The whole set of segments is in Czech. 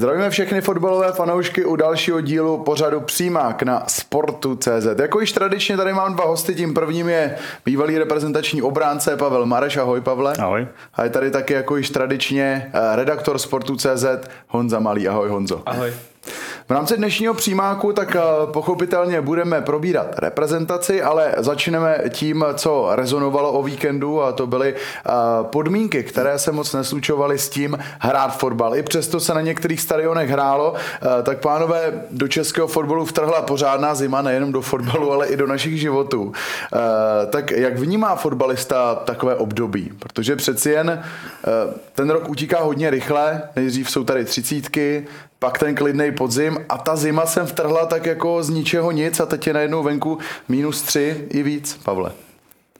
Zdravíme všechny fotbalové fanoušky u dalšího dílu pořadu Přímák na Sportu.cz. Jako již tradičně tady mám dva hosty, tím prvním je bývalý reprezentační obránce Pavel Mareš. Ahoj Pavle. Ahoj. A je tady taky jako již tradičně eh, redaktor Sportu.cz Honza Malý. Ahoj Honzo. Ahoj. V rámci dnešního přímáku tak eh, pochopitelně budeme probírat reprezentaci, ale začneme tím, co rezonovalo o víkendu a to byly eh, podmínky, které se moc neslučovaly s tím hrát fotbal. I přesto se na některých stadionech hrálo, eh, tak pánové do českého fotbalu vtrhla pořádná zima, nejenom do fotbalu, ale i do našich životů. Tak jak vnímá fotbalista takové období? Protože přeci jen ten rok utíká hodně rychle, nejdřív jsou tady třicítky, pak ten klidný podzim a ta zima jsem vtrhla tak jako z ničeho nic a teď je najednou venku minus tři i víc, Pavle.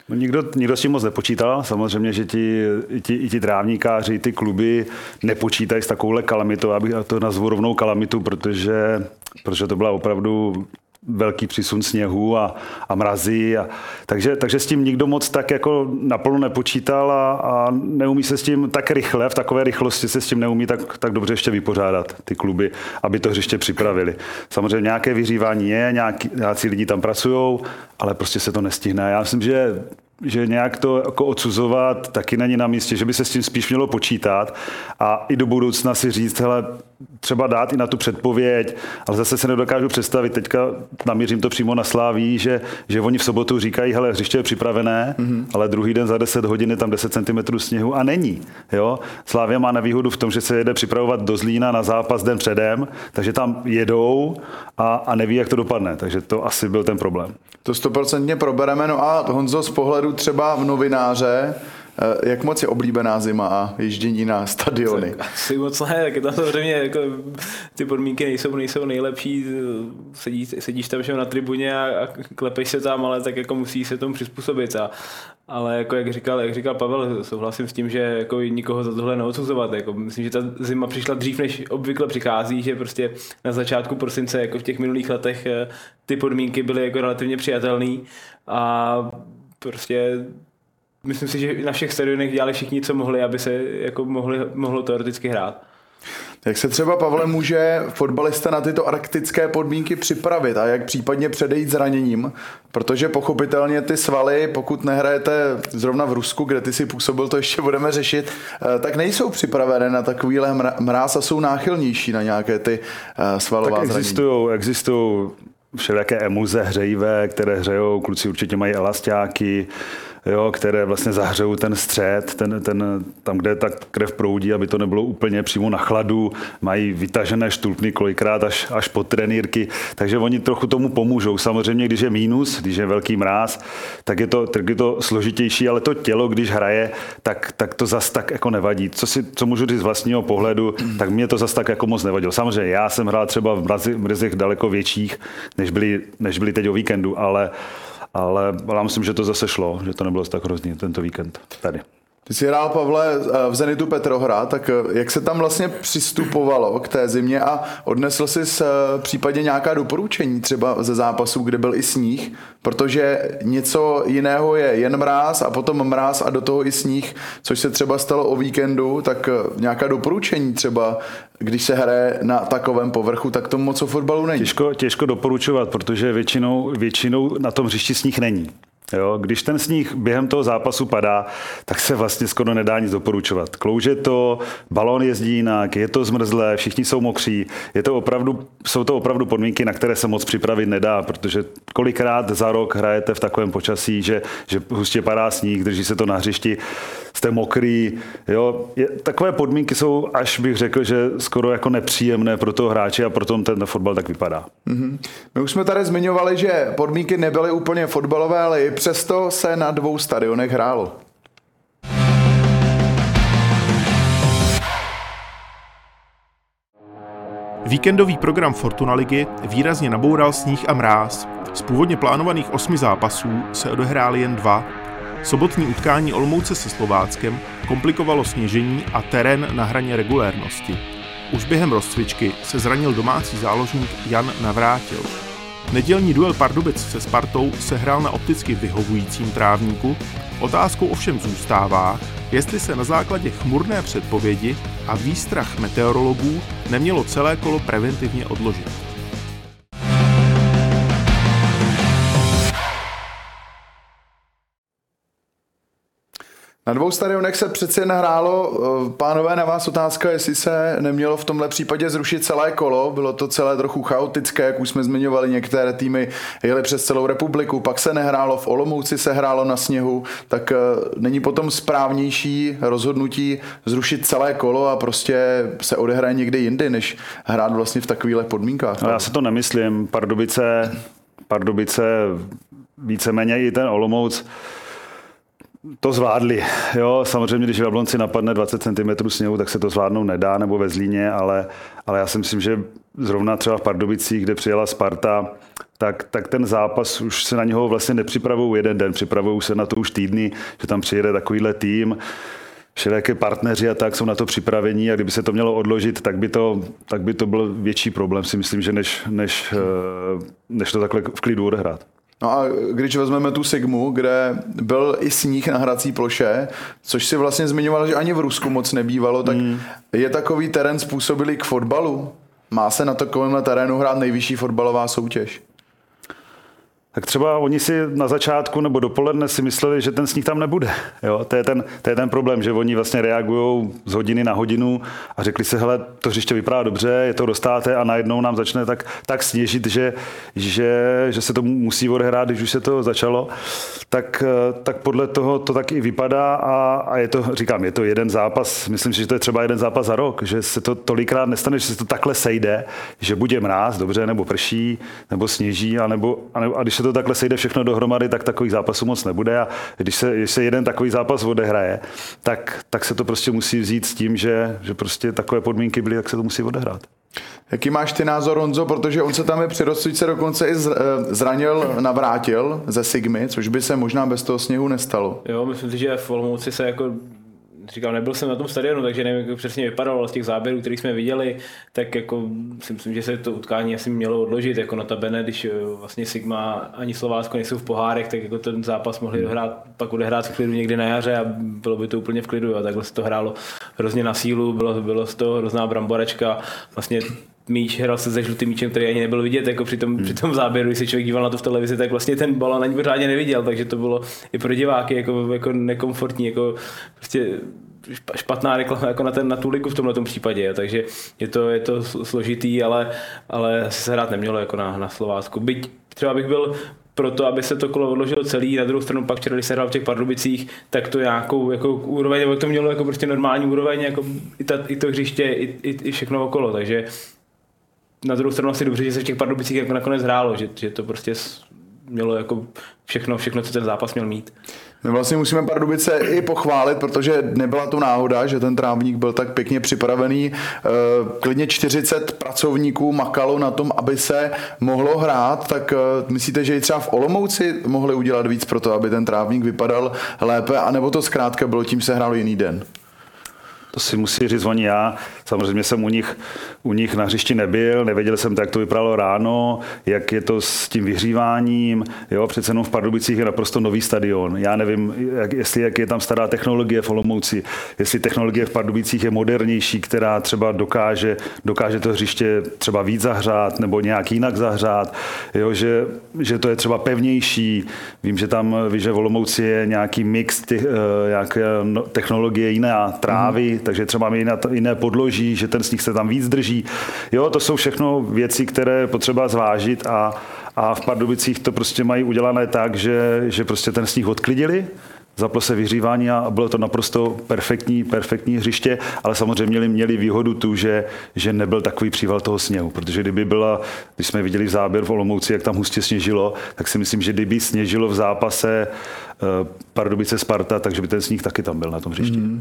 No nikdo, nikdo s tím moc nepočítal. Samozřejmě, že ti, ti, i ti trávníkáři, ty kluby nepočítají s takovouhle kalamitou. Abych to nazvu rovnou kalamitu, protože, protože to byla opravdu velký přísun sněhu a, a mrazí. A, takže, takže s tím nikdo moc tak jako naplno nepočítal a, a neumí se s tím tak rychle, v takové rychlosti se s tím neumí tak, tak dobře ještě vypořádat ty kluby, aby to hřiště připravili. Samozřejmě nějaké vyřívání je, nějaký, nějaký lidi tam pracují, ale prostě se to nestihne. Já myslím, že že nějak to jako odsuzovat taky není na místě, že by se s tím spíš mělo počítat a i do budoucna si říct, hele, třeba dát i na tu předpověď, ale zase se nedokážu představit, teďka namířím to přímo na Sláví, že, že oni v sobotu říkají, hele, hřiště je připravené, mm-hmm. ale druhý den za 10 hodin je tam 10 cm sněhu a není. Jo? Slávě má nevýhodu v tom, že se jede připravovat do Zlína na zápas den předem, takže tam jedou a, a neví, jak to dopadne, takže to asi byl ten problém. To stoprocentně probereme, no a Honzo z pohledu třeba v novináře, jak moc je oblíbená zima a ježdění na stadiony? Asi moc ne, tak tam samozřejmě jako, ty podmínky nejsou, nejsou nejlepší, sedíš, sedíš tam na tribuně a, a klepeš se tam, ale tak jako musí se tomu přizpůsobit a, ale jako jak říkal, jak říkal Pavel, souhlasím s tím, že jako nikoho za tohle neodsuzovat. Jako myslím, že ta zima přišla dřív, než obvykle přichází, že prostě na začátku prosince, jako v těch minulých letech, eh, ty podmínky byly jako relativně přijatelné a prostě myslím si, že na všech stadionech dělali všichni, co mohli, aby se jako mohli, mohlo teoreticky hrát. Jak se třeba, Pavle, může fotbalista na tyto arktické podmínky připravit a jak případně předejít zraněním? Protože pochopitelně ty svaly, pokud nehrajete zrovna v Rusku, kde ty si působil, to ještě budeme řešit, eh, tak nejsou připravené na takovýhle mráz a jsou náchylnější na nějaké ty eh, svalová tak existují, existují všelijaké emuze hřejivé, které hřejou, kluci určitě mají elastáky, jo, které vlastně zahřejou ten střed, ten, ten, tam, kde ta krev proudí, aby to nebylo úplně přímo na chladu, mají vytažené štulpny kolikrát až, až pod trenýrky, takže oni trochu tomu pomůžou. Samozřejmě, když je mínus, když je velký mráz, tak je to, tak je to složitější, ale to tělo, když hraje, tak, tak to zas tak jako nevadí. Co, si, co můžu říct z vlastního pohledu, tak mě to zas tak jako moc nevadilo. Samozřejmě já jsem hrál třeba v mrazích daleko větších, než byli, než byli teď o víkendu, ale ale já myslím, že to zase šlo, že to nebylo tak hrozný tento víkend tady. Ty jsi hrál, Pavle, v Zenitu Petrohra, tak eh, jak se tam vlastně přistupovalo k té zimě a odnesl jsi s eh, případně nějaká doporučení třeba ze zápasů, kde byl i sníh, protože něco jiného je jen mráz a potom mráz a do toho i sníh, což se třeba stalo o víkendu, tak eh, nějaká doporučení třeba, když se hraje na takovém povrchu, tak to moc o fotbalu není. Těžko, těžko doporučovat, protože většinou, většinou na tom hřišti sníh není. Jo, když ten sníh během toho zápasu padá, tak se vlastně skoro nedá nic doporučovat. Klouže to, balón jezdí jinak, je to zmrzlé, všichni jsou mokří. Je to opravdu, jsou to opravdu podmínky, na které se moc připravit nedá, protože kolikrát za rok hrajete v takovém počasí, že, že hustě padá sníh, drží se to na hřišti, jste mokrý. Jo. Je, takové podmínky jsou, až bych řekl, že skoro jako nepříjemné pro toho hráče a proto ten fotbal tak vypadá. Mm-hmm. My už jsme tady zmiňovali, že podmínky nebyly úplně fotbalové, ale i přesto se na dvou stadionech hrálo. Víkendový program Fortuna ligy výrazně naboural sníh a mráz. Z původně plánovaných osmi zápasů se odehrály jen dva. Sobotní utkání Olmouce se Slováckem komplikovalo sněžení a terén na hraně regulérnosti. Už během rozcvičky se zranil domácí záložník Jan Navrátil. Nedělní duel Pardubic se Spartou se hrál na opticky vyhovujícím trávníku. Otázkou ovšem zůstává, jestli se na základě chmurné předpovědi a výstrach meteorologů nemělo celé kolo preventivně odložit. Na dvou stadionech se přeci jen hrálo. Eh, pánové, na vás otázka, jestli se nemělo v tomhle případě zrušit celé kolo. Bylo to celé trochu chaotické, jak už jsme zmiňovali, některé týmy jeli přes celou republiku, pak se nehrálo, v Olomouci se hrálo na sněhu, tak eh, není potom správnější rozhodnutí zrušit celé kolo a prostě se odehraje někde jindy, než hrát vlastně v takovýchhle podmínkách. Já se to nemyslím. Pardubice, Pardubice víceméně i ten Olomouc to zvládli. Jo, samozřejmě, když v Jablonci napadne 20 cm sněhu, tak se to zvládnout nedá, nebo ve Zlíně, ale, ale já si myslím, že zrovna třeba v Pardubicích, kde přijela Sparta, tak, tak ten zápas už se na něho vlastně nepřipravují jeden den, připravují se na to už týdny, že tam přijede takovýhle tým, všelijaké partneři a tak jsou na to připravení a kdyby se to mělo odložit, tak by to, tak by to byl větší problém, si myslím, že než, než, eh, než to takhle v klidu odehrát. No a když vezmeme tu Sigmu, kde byl i sníh na hrací ploše, což si vlastně zmiňoval, že ani v Rusku moc nebývalo, tak mm. je takový terén způsobilý k fotbalu? Má se na takovémhle terénu hrát nejvyšší fotbalová soutěž? Tak třeba oni si na začátku nebo dopoledne si mysleli, že ten sníh tam nebude. Jo? To, je ten, to je ten problém, že oni vlastně reagují z hodiny na hodinu a řekli si, hele, to hřiště vypadá dobře, je to dostáte a najednou nám začne tak, tak sněžit, že, že, že se to musí odehrát, když už se to začalo. Tak, tak podle toho to tak i vypadá a, a je to, říkám, je to jeden zápas, myslím si, že to je třeba jeden zápas za rok, že se to tolikrát nestane, že se to takhle sejde, že bude mráz, dobře, nebo prší, nebo sněží, a, nebo, a, a když se to takhle sejde všechno dohromady, tak takových zápasů moc nebude a když se, když se jeden takový zápas odehraje, tak, tak se to prostě musí vzít s tím, že, že prostě takové podmínky byly, tak se to musí odehrát. Jaký máš ty názor, Honzo, protože on se tam je při rozcvičce dokonce i eh, zranil, navrátil ze Sigmy, což by se možná bez toho sněhu nestalo. Jo, myslím si, že v Olomouci se jako říkám, nebyl jsem na tom stadionu, takže nevím, jak přesně vypadalo z těch záběrů, které jsme viděli, tak jako si myslím, že se to utkání asi mělo odložit, jako na tabene, když eh, vlastně Sigma ani Slovácko nejsou v pohárech, tak jako ten zápas mohli dohrát, pak odehrát v klidu někdy na jaře a bylo by to úplně v klidu a takhle se to hrálo hrozně na sílu, bylo, bylo z toho hrozná bramboračka, vlastně míč, hrál se se žlutým míčem, který ani nebyl vidět, jako při tom, hmm. při tom záběru, když se člověk díval na to v televizi, tak vlastně ten balon ani pořádně neviděl, takže to bylo i pro diváky jako, jako nekomfortní, jako prostě špatná reklama jako na, ten, na tu ligu v tomhle případě, jo. takže je to, je to složitý, ale, ale se hrát nemělo jako na, na Slovácku. Byť třeba bych byl proto, aby se to kolo odložilo celý, na druhou stranu pak včera, když se hrál v těch Pardubicích, tak to nějakou jako úroveň, nebo to mělo jako prostě normální úroveň, jako i, ta, i to hřiště, i, i, i všechno okolo, takže na druhou stranu asi dobře, že se v těch Pardubicích jako nakonec hrálo, že, že to prostě mělo jako všechno, všechno, co ten zápas měl mít. My vlastně musíme Pardubice i pochválit, protože nebyla to náhoda, že ten trávník byl tak pěkně připravený. Eh, klidně 40 pracovníků makalo na tom, aby se mohlo hrát, tak eh, myslíte, že i třeba v Olomouci mohli udělat víc pro to, aby ten trávník vypadal lépe, anebo to zkrátka bylo tím se hrálo jiný den? To si musí říct oni já. Samozřejmě jsem u nich, u nich na hřišti nebyl, nevěděl jsem, jak to vypadalo ráno, jak je to s tím vyhříváním. Jo, přece jenom v Pardubicích je naprosto nový stadion. Já nevím, jak, jestli jak je tam stará technologie v Olomouci, jestli technologie v Pardubicích je modernější, která třeba dokáže, dokáže to hřiště třeba víc zahřát nebo nějak jinak zahřát, jo, že, že to je třeba pevnější. Vím, že tam víš, že v Olomouci je nějaký mix těch, eh, nějaké no, technologie jiné trávy, mm takže třeba máme jiné, podloží, že ten sníh se tam víc drží. Jo, to jsou všechno věci, které potřeba zvážit a, a v Pardubicích to prostě mají udělané tak, že, že prostě ten sníh odklidili, zaplo se vyhřívání a bylo to naprosto perfektní, perfektní hřiště, ale samozřejmě měli, měli výhodu tu, že, že nebyl takový příval toho sněhu, protože kdyby byla, když jsme viděli v záběr v Olomouci, jak tam hustě sněžilo, tak si myslím, že kdyby sněžilo v zápase uh, Pardubice Sparta, takže by ten sníh taky tam byl na tom hřišti. Mm-hmm.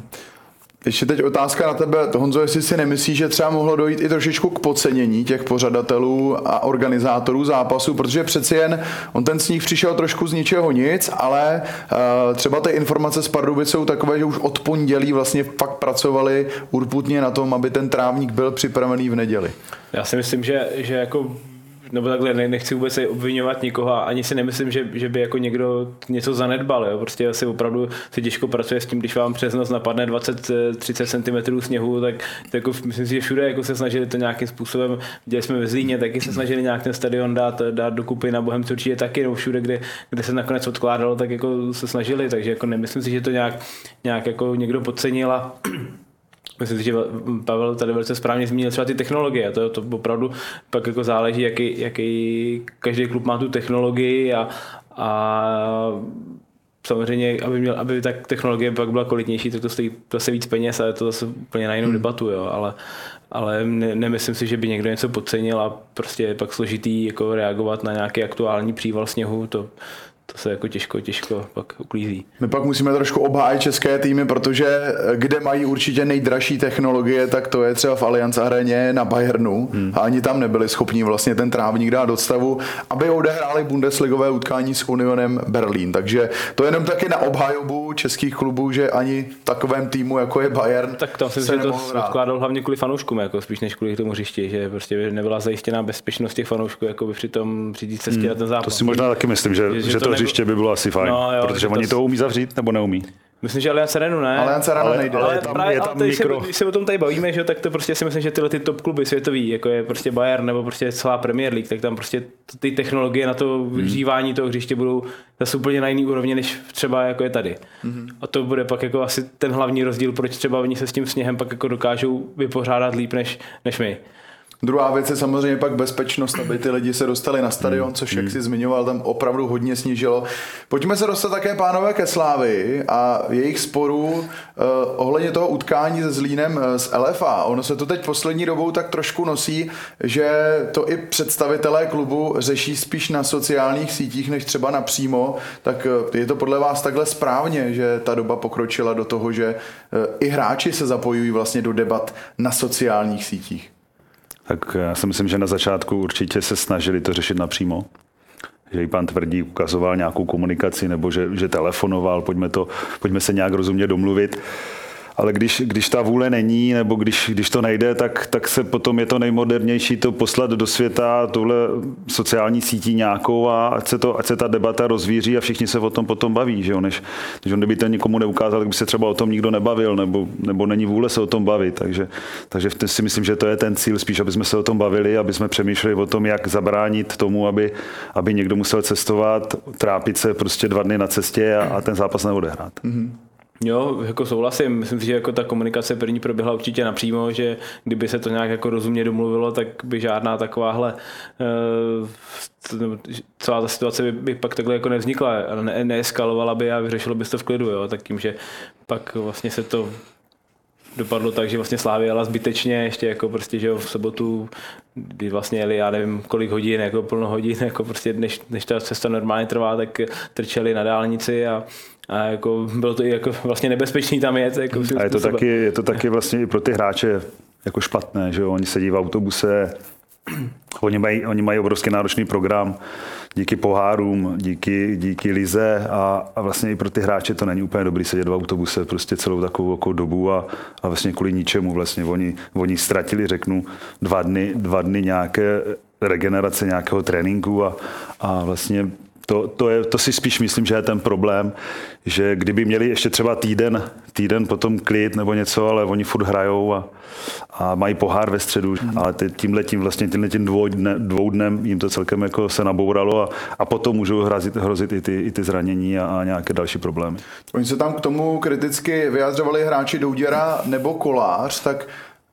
Ještě teď otázka na tebe, Honzo, jestli si nemyslíš, že třeba mohlo dojít i trošičku k podcenění těch pořadatelů a organizátorů zápasu, protože přeci jen on ten sníh přišel trošku z ničeho nic, ale uh, třeba ty informace z Pardubic jsou takové, že už od pondělí vlastně fakt pracovali urputně na tom, aby ten trávník byl připravený v neděli. Já si myslím, že, že jako nebo takhle ne, nechci vůbec obvinovat nikoho a ani si nemyslím, že, že by jako někdo něco zanedbal. Jo. Prostě asi opravdu se těžko pracuje s tím, když vám přes noc napadne 20-30 cm sněhu, tak, tak jako, myslím si, že všude jako se snažili to nějakým způsobem, dělali jsme ve Zlíně, taky se snažili nějak ten stadion dát, dát dokupy na Bohemce určitě taky, nebo všude, kde, kde se nakonec odkládalo, tak jako se snažili, takže jako nemyslím si, že to nějak, nějak jako někdo podcenil a Myslím si, že Pavel tady velice správně zmínil třeba ty technologie. To, to opravdu pak jako záleží, jaký, jaký každý klub má tu technologii a, a samozřejmě, aby, měl, aby ta technologie pak byla kvalitnější, tak to stojí zase víc peněz a je to zase úplně na jinou hmm. debatu, jo. ale, ale ne, nemyslím si, že by někdo něco podcenil a prostě je pak složitý jako reagovat na nějaký aktuální příval sněhu, to, to se jako těžko, těžko pak uklízí. My pak musíme trošku obhájit české týmy, protože eh, kde mají určitě nejdražší technologie, tak to je třeba v Allianz Areně na Bayernu hmm. a ani tam nebyli schopni vlastně ten trávník dát do stavu, aby odehráli Bundesligové utkání s Unionem Berlín. Takže to jenom taky na obhajobu českých klubů, že ani takovém týmu, jako je Bayern, Tak tam si že to odkládal hlavně kvůli fanouškům, jako spíš než kvůli tomu hřišti, že prostě nebyla zajištěná bezpečnost těch fanoušků jako by při tom při cestě hmm. na ten zápas. To si možná taky myslím, že, že, že to, to hřiště by bylo asi fajn, no, jo, protože oni to... to umí zavřít nebo neumí. Myslím, že Allianz Arenu ne. Allianz Arena nejde. Ale, ale, tam, právě, je tam ale mikro... se, když se o tom tady bavíme, že, tak to prostě si myslím, že tyhle ty top kluby světový, jako je prostě Bayern nebo prostě celá Premier League, tak tam prostě ty technologie na to hmm. vyžívání toho hřiště budou zase úplně na jiný úrovni, než třeba jako je tady. Hmm. A to bude pak jako asi ten hlavní rozdíl, proč třeba oni se s tím sněhem pak jako dokážou vypořádat líp než, než my. Druhá věc je samozřejmě pak bezpečnost, aby ty lidi se dostali na stadion, hmm. což, jak hmm. si zmiňoval, tam opravdu hodně snížilo. Pojďme se dostat také, pánové, ke Slávy a jejich sporu eh, ohledně toho utkání se Zlínem eh, z LFA. Ono se to teď poslední dobou tak trošku nosí, že to i představitelé klubu řeší spíš na sociálních sítích, než třeba napřímo. Tak eh, je to podle vás takhle správně, že ta doba pokročila do toho, že eh, i hráči se zapojují vlastně do debat na sociálních sítích? Tak já si myslím, že na začátku určitě se snažili to řešit napřímo. Že i pan Tvrdí ukazoval nějakou komunikaci nebo že, že telefonoval, pojďme, to, pojďme se nějak rozumně domluvit ale když, když ta vůle není, nebo když, když to nejde, tak, tak se potom je to nejmodernější to poslat do světa, tuhle sociální sítí nějakou a ať se, to, ať se ta debata rozvíří a všichni se o tom potom baví, že jo? Než, když on by ten nikomu neukázal, tak by se třeba o tom nikdo nebavil, nebo, nebo není vůle se o tom bavit. Takže, takže si myslím, že to je ten cíl, spíš, aby jsme se o tom bavili, aby jsme přemýšleli o tom, jak zabránit tomu, aby, aby někdo musel cestovat, trápit se prostě dva dny na cestě a, a ten zápas neodehrát. Mm-hmm. Jo, jako souhlasím. Myslím si, že jako ta komunikace první proběhla určitě napřímo, že kdyby se to nějak jako rozumně domluvilo, tak by žádná takováhle uh, celá ta situace by, by pak takhle jako nevznikla, ne, neeskalovala by a vyřešilo by se to v klidu, jo, tak tím, že pak vlastně se to dopadlo tak, že vlastně Slávy jela zbytečně, ještě jako prostě, že jo, v sobotu, kdy vlastně jeli, já nevím, kolik hodin, jako plno hodin, jako prostě, než, než ta cesta normálně trvá, tak trčeli na dálnici a, a jako bylo to i jako vlastně nebezpečný tam jet. Jako a je to, taky, je to taky vlastně i pro ty hráče jako špatné, že jo? oni sedí v autobuse, oni mají, oni mají obrovský náročný program, díky pohárům, díky, díky lize a, a vlastně i pro ty hráče to není úplně dobrý sedět v autobuse prostě celou takovou jako dobu a, a vlastně kvůli ničemu vlastně oni, oni ztratili, řeknu, dva dny, dva dny nějaké regenerace nějakého tréninku a, a vlastně to, to, je, to si spíš myslím, že je ten problém, že kdyby měli ještě třeba týden, týden potom klid nebo něco, ale oni furt hrajou a, a mají pohár ve středu, mm. ale tímhle tím vlastně tímhle tím dvou, dne, dvou dnem jim to celkem jako se nabouralo a, a potom můžou hrozit, hrozit i, ty, i ty zranění a, a nějaké další problémy. Oni se tam k tomu kriticky vyjádřovali hráči Douděra nebo Kolář, tak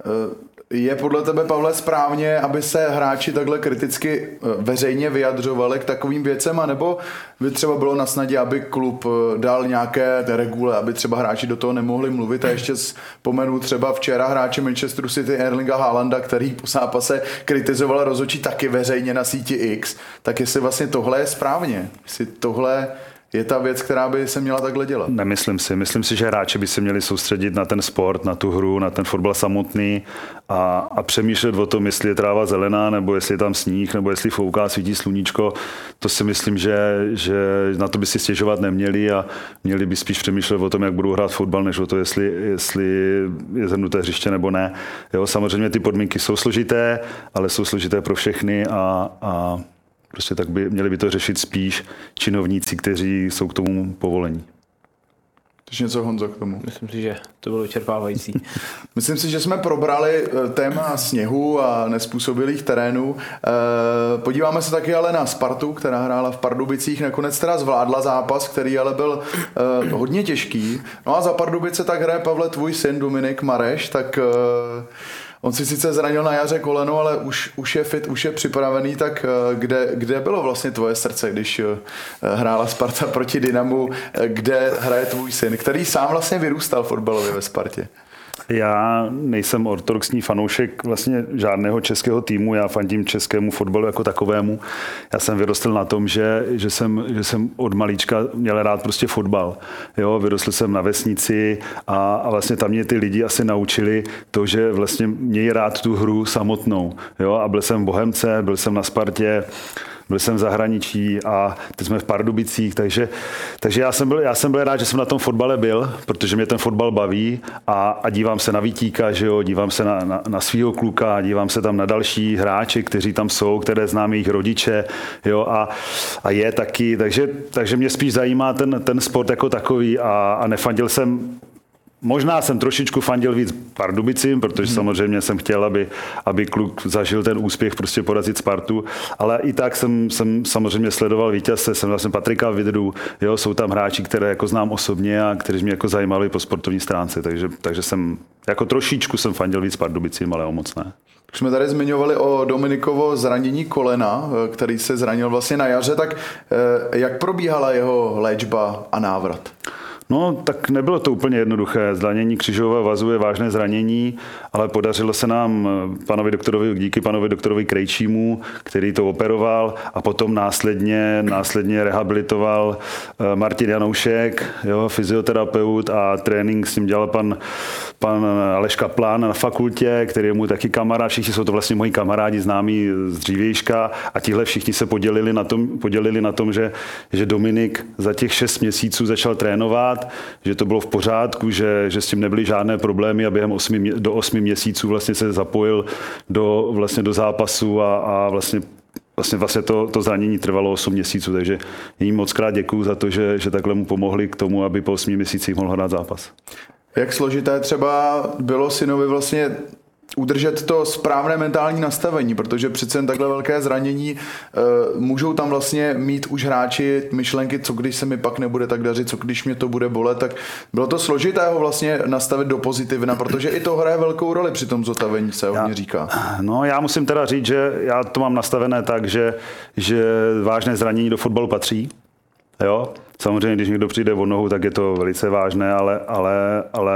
eh, je podle tebe, Pavle, správně, aby se hráči takhle kriticky eh, veřejně vyjadřovali k takovým věcem, anebo by třeba bylo na snadě, aby klub eh, dal nějaké regule, aby třeba hráči do toho nemohli mluvit? A ještě vzpomenu třeba včera hráče Manchesteru City Erlinga Haalanda, který po zápase kritizoval rozhodčí taky veřejně na síti X, tak jestli vlastně tohle je správně, jestli tohle je ta věc, která by se měla takhle dělat? Nemyslím si. Myslím si, že hráči by se měli soustředit na ten sport, na tu hru, na ten fotbal samotný a, a přemýšlet o tom, jestli je tráva zelená, nebo jestli je tam sníh, nebo jestli fouká, svítí sluníčko. To si myslím, že, že na to by si stěžovat neměli a měli by spíš přemýšlet o tom, jak budou hrát fotbal, než o to, jestli, jestli je zemnuté hřiště nebo ne. Jo, samozřejmě ty podmínky jsou složité, ale jsou složité pro všechny a, a Prostě tak by měli by to řešit spíš činovníci, kteří jsou k tomu povolení. Ještě něco Honzo k tomu. Myslím si, že to bylo vyčerpávající. Myslím si, že jsme probrali eh, téma sněhu a nespůsobilých terénů. Eh, podíváme se taky ale na Spartu, která hrála v Pardubicích. Nakonec teda zvládla zápas, který ale byl eh, hodně těžký. No a za Pardubice tak hraje Pavle tvůj syn Dominik Mareš, tak On si sice zranil na jaře koleno, ale už, už je fit, už je připravený, tak eh, kde, kde bylo vlastně tvoje srdce, když eh, hrála Sparta proti Dynamu, eh, kde hraje tvůj syn, který sám vlastně vyrůstal fotbalově ve Spartě? Já nejsem ortodoxní fanoušek vlastně žádného českého týmu, já fandím českému fotbalu jako takovému. Já jsem vyrostl na tom, že, že, jsem, že jsem od malíčka měl rád prostě fotbal. Jo, vyrostl jsem na vesnici a, a vlastně tam mě ty lidi asi naučili to, že vlastně mějí rád tu hru samotnou. Jo, a byl jsem v Bohemce, byl jsem na Spartě, byl jsem v zahraničí a teď jsme v Pardubicích, takže, takže já, jsem byl, já jsem byl rád, že jsem na tom fotbale byl, protože mě ten fotbal baví a, a dívám se na Vítíka, že jo, dívám se na, na, na svého kluka, dívám se tam na další hráče, kteří tam jsou, které znám jejich rodiče, jo, a, a je taky, takže, takže mě spíš zajímá ten, ten sport jako takový a, a nefandil jsem Možná jsem trošičku fandil víc Pardubicím, protože hmm. samozřejmě jsem chtěl, aby, aby kluk zažil ten úspěch, prostě porazit Spartu, ale i tak jsem, jsem samozřejmě sledoval vítězce, jsem vlastně Patrika Vidru, jo, jsou tam hráči, které jako znám osobně a kteří mě jako zajímali po sportovní stránce, takže, takže jsem jako trošičku jsem fandil víc Pardubicím, ale o moc ne. Když jsme tady zmiňovali o Dominikovo zranění kolena, který se zranil vlastně na jaře, tak eh, jak probíhala jeho léčba a návrat? No, tak nebylo to úplně jednoduché. Zranění křižového vazu je vážné zranění, ale podařilo se nám eh, panovi doktorovi, díky panovi doktorovi Krejčímu, který to operoval a potom následně, následně rehabilitoval eh, Martin Janoušek, jo, fyzioterapeut a trénink s ním dělal pan, pan Aleš Kaplan na fakultě, který je mu taky kamarád, všichni jsou to vlastně moji kamarádi známí z dřívějška. A tihle všichni se podělili na tom, podělili na tom že, že Dominik za těch šest měsíců začal trénovat, že to bylo v pořádku, že, že s tím nebyly žádné problémy a během osmi, do osmi měsíců vlastně se zapojil do, vlastně do zápasu a, a vlastně vlastně, vlastně to, to zranění trvalo 8 měsíců, takže jim moc krát děkuju za to, že, že takhle mu pomohli k tomu, aby po 8 měsících mohl hrát zápas. Jak složité třeba bylo synovi vlastně udržet to správné mentální nastavení, protože přece jen takhle velké zranění uh, můžou tam vlastně mít už hráči myšlenky, co když se mi pak nebude tak dařit, co když mě to bude bolet, tak bylo to složité ho vlastně nastavit do pozitivna, protože i to hraje velkou roli při tom zotavení, se hodně říká. No já musím teda říct, že já to mám nastavené tak, že, že vážné zranění do fotbalu patří, jo, Samozřejmě, když někdo přijde o nohu, tak je to velice vážné, ale, ale, ale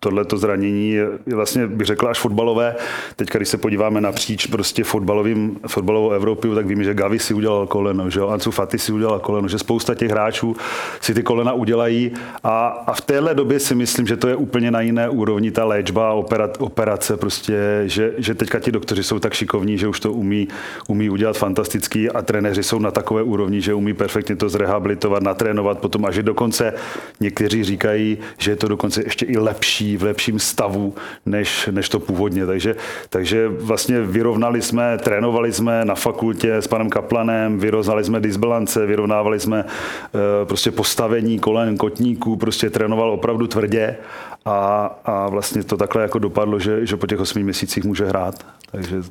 tohleto zranění je vlastně, bych řekl, až fotbalové. Teď, když se podíváme napříč prostě fotbalovým, fotbalovou Evropu, tak víme, že Gavi si udělal koleno, že jo? Ansu Fati si udělal koleno, že spousta těch hráčů si ty kolena udělají a, a v téhle době si myslím, že to je úplně na jiné úrovni ta léčba, operace, prostě, že, že teďka ti doktoři jsou tak šikovní, že už to umí, umí udělat fantastický a trenéři jsou na takové úrovni, že umí perfektně to zrehabilitovat, natrénovat trénovat potom a že dokonce někteří říkají, že je to dokonce ještě i lepší, v lepším stavu, než, než to původně. Takže, takže vlastně vyrovnali jsme, trénovali jsme na fakultě s panem Kaplanem, vyrovnali jsme disbalance, vyrovnávali jsme eh, prostě postavení kolen, kotníků, prostě trénoval opravdu tvrdě a, a vlastně to takhle jako dopadlo, že, že po těch osmi měsících může hrát. Takže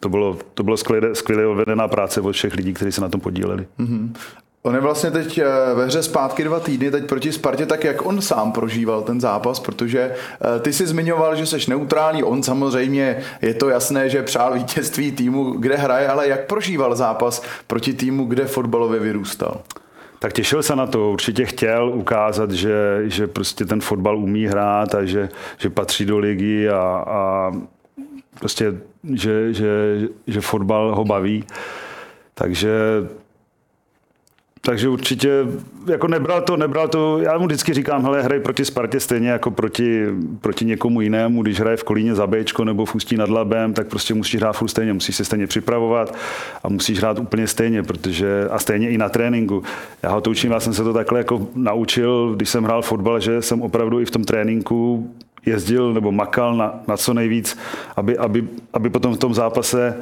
to bylo, to bylo skvěle, skvěle odvedená práce od všech lidí, kteří se na tom podíleli. Mm-hmm. On je vlastně teď eh, ve hře zpátky dva týdny, teď proti Spartě, tak jak on sám prožíval ten zápas, protože eh, ty si zmiňoval, že seš neutrální, on samozřejmě, je to jasné, že přál vítězství týmu, kde hraje, ale jak prožíval zápas proti týmu, kde fotbalově vyrůstal? Tak těšil se na to, určitě chtěl ukázat, že, že prostě ten fotbal umí hrát a že, že patří do ligy a, a prostě, že, že, že fotbal ho baví. Takže takže určitě jako nebral to, nebral to, já mu vždycky říkám, hele, hraj proti Spartě stejně jako proti, proti někomu jinému, když hraje v Kolíně za Bčko nebo v Ústí nad Labem, tak prostě musíš hrát furt stejně, musíš se stejně připravovat a musíš hrát úplně stejně, protože a stejně i na tréninku. Já ho to učím, já jsem se to takhle jako naučil, když jsem hrál fotbal, že jsem opravdu i v tom tréninku jezdil nebo makal na, na co nejvíc, aby, aby, aby potom v tom zápase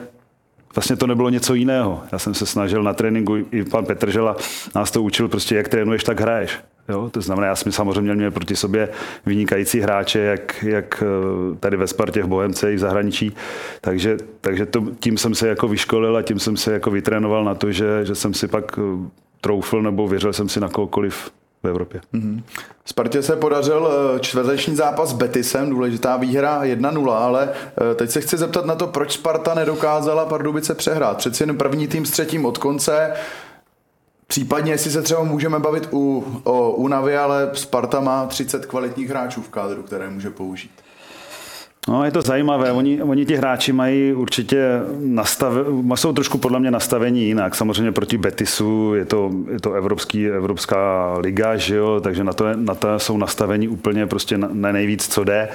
vlastně to nebylo něco jiného. Já jsem se snažil na tréninku, i pan Petržela nás to učil, prostě jak trénuješ, tak hraješ. Jo? To znamená, já jsem samozřejmě měl proti sobě vynikající hráče, jak, jak eh, tady ve Spartě, v Bohemce i v zahraničí. Takže, takže to, tím jsem se jako vyškolil a tím jsem se jako vytrénoval na to, že, že jsem si pak eh, troufl nebo věřil jsem si na kohokoliv v Evropě. Mm-hmm. Spartě se podařil eh, čtvrteční zápas s Betisem, důležitá výhra 1-0, ale eh, teď se chci zeptat na to, proč Sparta nedokázala Pardubice přehrát. Přeci jen první tým s třetím od konce, Případně, jestli se třeba můžeme bavit u, o Unavy, ale Sparta má 30 kvalitních hráčů v kádru, které může použít. No, je to zajímavé. Oni, oni ti hráči mají určitě nastav, jsou trošku podle mě nastavení jinak. Samozřejmě proti Betisu je to, je to evropský, evropská liga, že jo? takže na to, na to jsou nastavení úplně prostě na, na nejvíc, co jde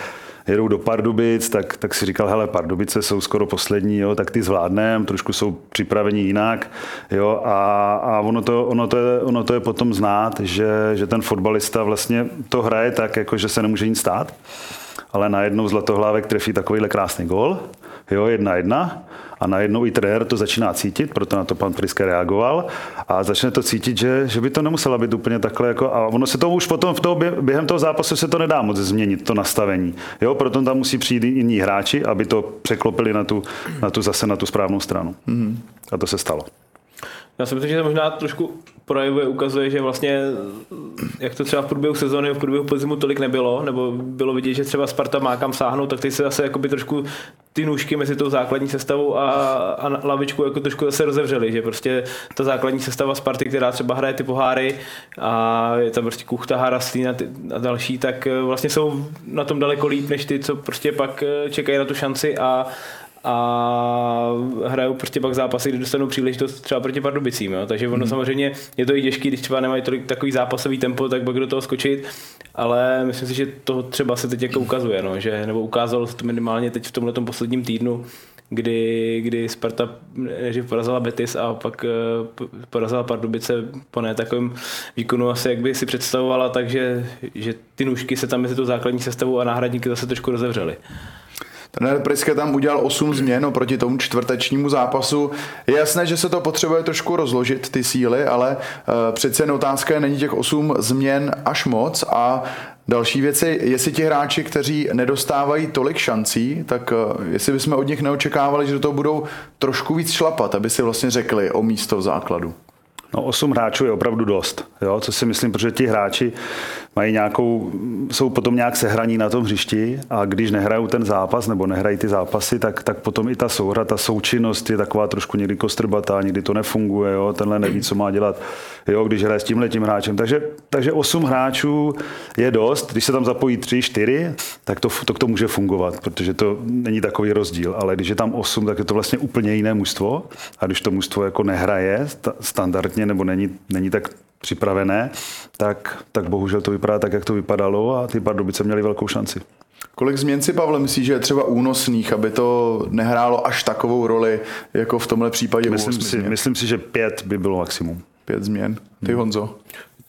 jedou do Pardubic, tak, tak si říkal, hele, Pardubice jsou skoro poslední, jo, tak ty zvládneme, trošku jsou připraveni jinak, jo, a, a ono, to, ono, to je, ono to je potom znát, že, že ten fotbalista vlastně to hraje tak, jako že se nemůže nic stát, ale najednou Zlatohlávek trefí takovýhle krásný gol, jo, jedna jedna, a najednou i trenér to začíná cítit, proto na to pan Priske reagoval a začne to cítit, že, že by to nemusela být úplně takhle jako, a ono se to už potom v toho, během toho zápasu se to nedá moc změnit, to nastavení. Jo, proto tam musí přijít jiní hráči, aby to překlopili na tu, na tu zase na tu správnou stranu. Mm-hmm. A to se stalo. Já si myslím, že to možná trošku projevuje, ukazuje, že vlastně, jak to třeba v průběhu sezóny, v průběhu podzimu tolik nebylo, nebo bylo vidět, že třeba Sparta má kam sáhnout, tak teď se zase jakoby trošku ty nůžky mezi tou základní sestavou a, a lavičku jako trošku zase rozevřely, že prostě ta základní sestava Sparty, která třeba hraje ty poháry a je tam prostě Kuchta, Harastlín a, a další, tak vlastně jsou na tom daleko líp, než ty, co prostě pak čekají na tu šanci a a hrajou prostě pak zápasy, kdy dostanou příležitost třeba proti Pardubicím. Jo? Takže ono hmm. samozřejmě je to i těžké, když třeba nemají tolik takový zápasový tempo, tak pak do toho skočit, ale myslím si, že to třeba se teď jako ukazuje, no? že, nebo ukázalo se to minimálně teď v tomhle posledním týdnu, kdy, kdy Sparta nejdřív porazila Betis a pak eh, porazila Pardubice po ne takovém výkonu asi, jak by si představovala, takže že ty nůžky se tam mezi tou základní sestavou a náhradníky zase trošku rozevřely. Trenér Priske tam udělal 8 změn oproti tomu čtvrtečnímu zápasu. Je jasné, že se to potřebuje trošku rozložit, ty síly, ale uh, přece jen otázka je, není těch 8 změn až moc a Další věci, jestli ti hráči, kteří nedostávají tolik šancí, tak uh, jestli bychom od nich neočekávali, že toho budou trošku víc šlapat, aby si vlastně řekli o místo v základu. No, osm hráčů je opravdu dost, jo, co si myslím, protože ti hráči mají nějakou, jsou potom nějak sehraní na tom hřišti a když nehrajou ten zápas nebo nehrají ty zápasy, tak, tak potom i ta souhra, ta součinnost je taková trošku někdy kostrbatá, někdy to nefunguje, jo, tenhle neví, co má dělat, jo, když hraje s tímhle tím hráčem. Takže, takže osm hráčů je dost, když se tam zapojí tři, čtyři, tak to, to, to může fungovat, protože to není takový rozdíl, ale když je tam osm, tak je to vlastně úplně jiné mužstvo a když to mužstvo jako nehraje standardně nebo není, není tak připravené, tak, tak bohužel to vypadá tak, jak to vypadalo a ty Pardubice měly velkou šanci. Kolik změn si, Pavle, myslíš, že je třeba únosných, aby to nehrálo až takovou roli, jako v tomhle případě? Myslím si, myslím si, že pět by bylo maximum. Pět změn. Ty, hmm. Honzo?